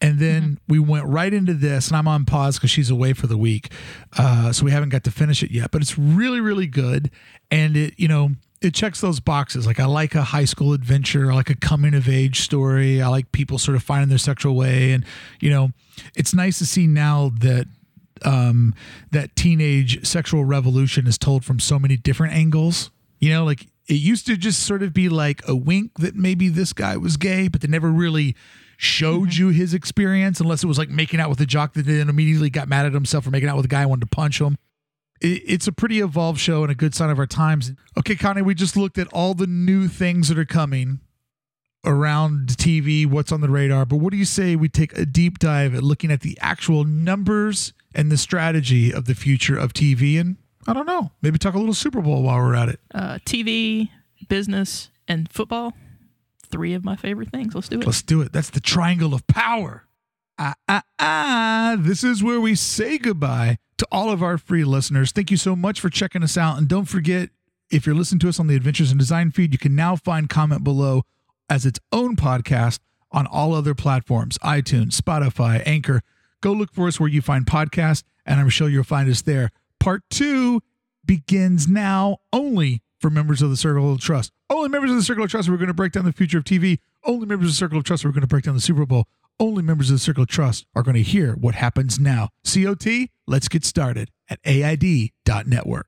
And then we went right into this, and I'm on pause because she's away for the week. Uh, so we haven't got to finish it yet, but it's really, really good. And it, you know, it checks those boxes. Like I like a high school adventure, I like a coming of age story. I like people sort of finding their sexual way, and you know, it's nice to see now that um, that teenage sexual revolution is told from so many different angles. You know, like it used to just sort of be like a wink that maybe this guy was gay, but they never really showed you his experience unless it was like making out with a jock that then immediately got mad at himself for making out with a guy and wanted to punch him. It, it's a pretty evolved show and a good sign of our times. Okay, Connie, we just looked at all the new things that are coming around TV, what's on the radar. But what do you say we take a deep dive at looking at the actual numbers and the strategy of the future of TV? And I don't know, maybe talk a little Super Bowl while we're at it. Uh, TV, business, and football. Three of my favorite things. Let's do it. Let's do it. That's the triangle of power. Ah, ah, ah. This is where we say goodbye to all of our free listeners. Thank you so much for checking us out. And don't forget, if you're listening to us on the Adventures in Design feed, you can now find Comment Below as its own podcast on all other platforms iTunes, Spotify, Anchor. Go look for us where you find podcasts, and I'm sure you'll find us there. Part two begins now only for members of the Circle of Trust. Only members of the Circle of Trust, we're going to break down the future of TV. Only members of the Circle of Trust, we're going to break down the Super Bowl. Only members of the Circle of Trust are going to hear what happens now. COT, let's get started at AID.network.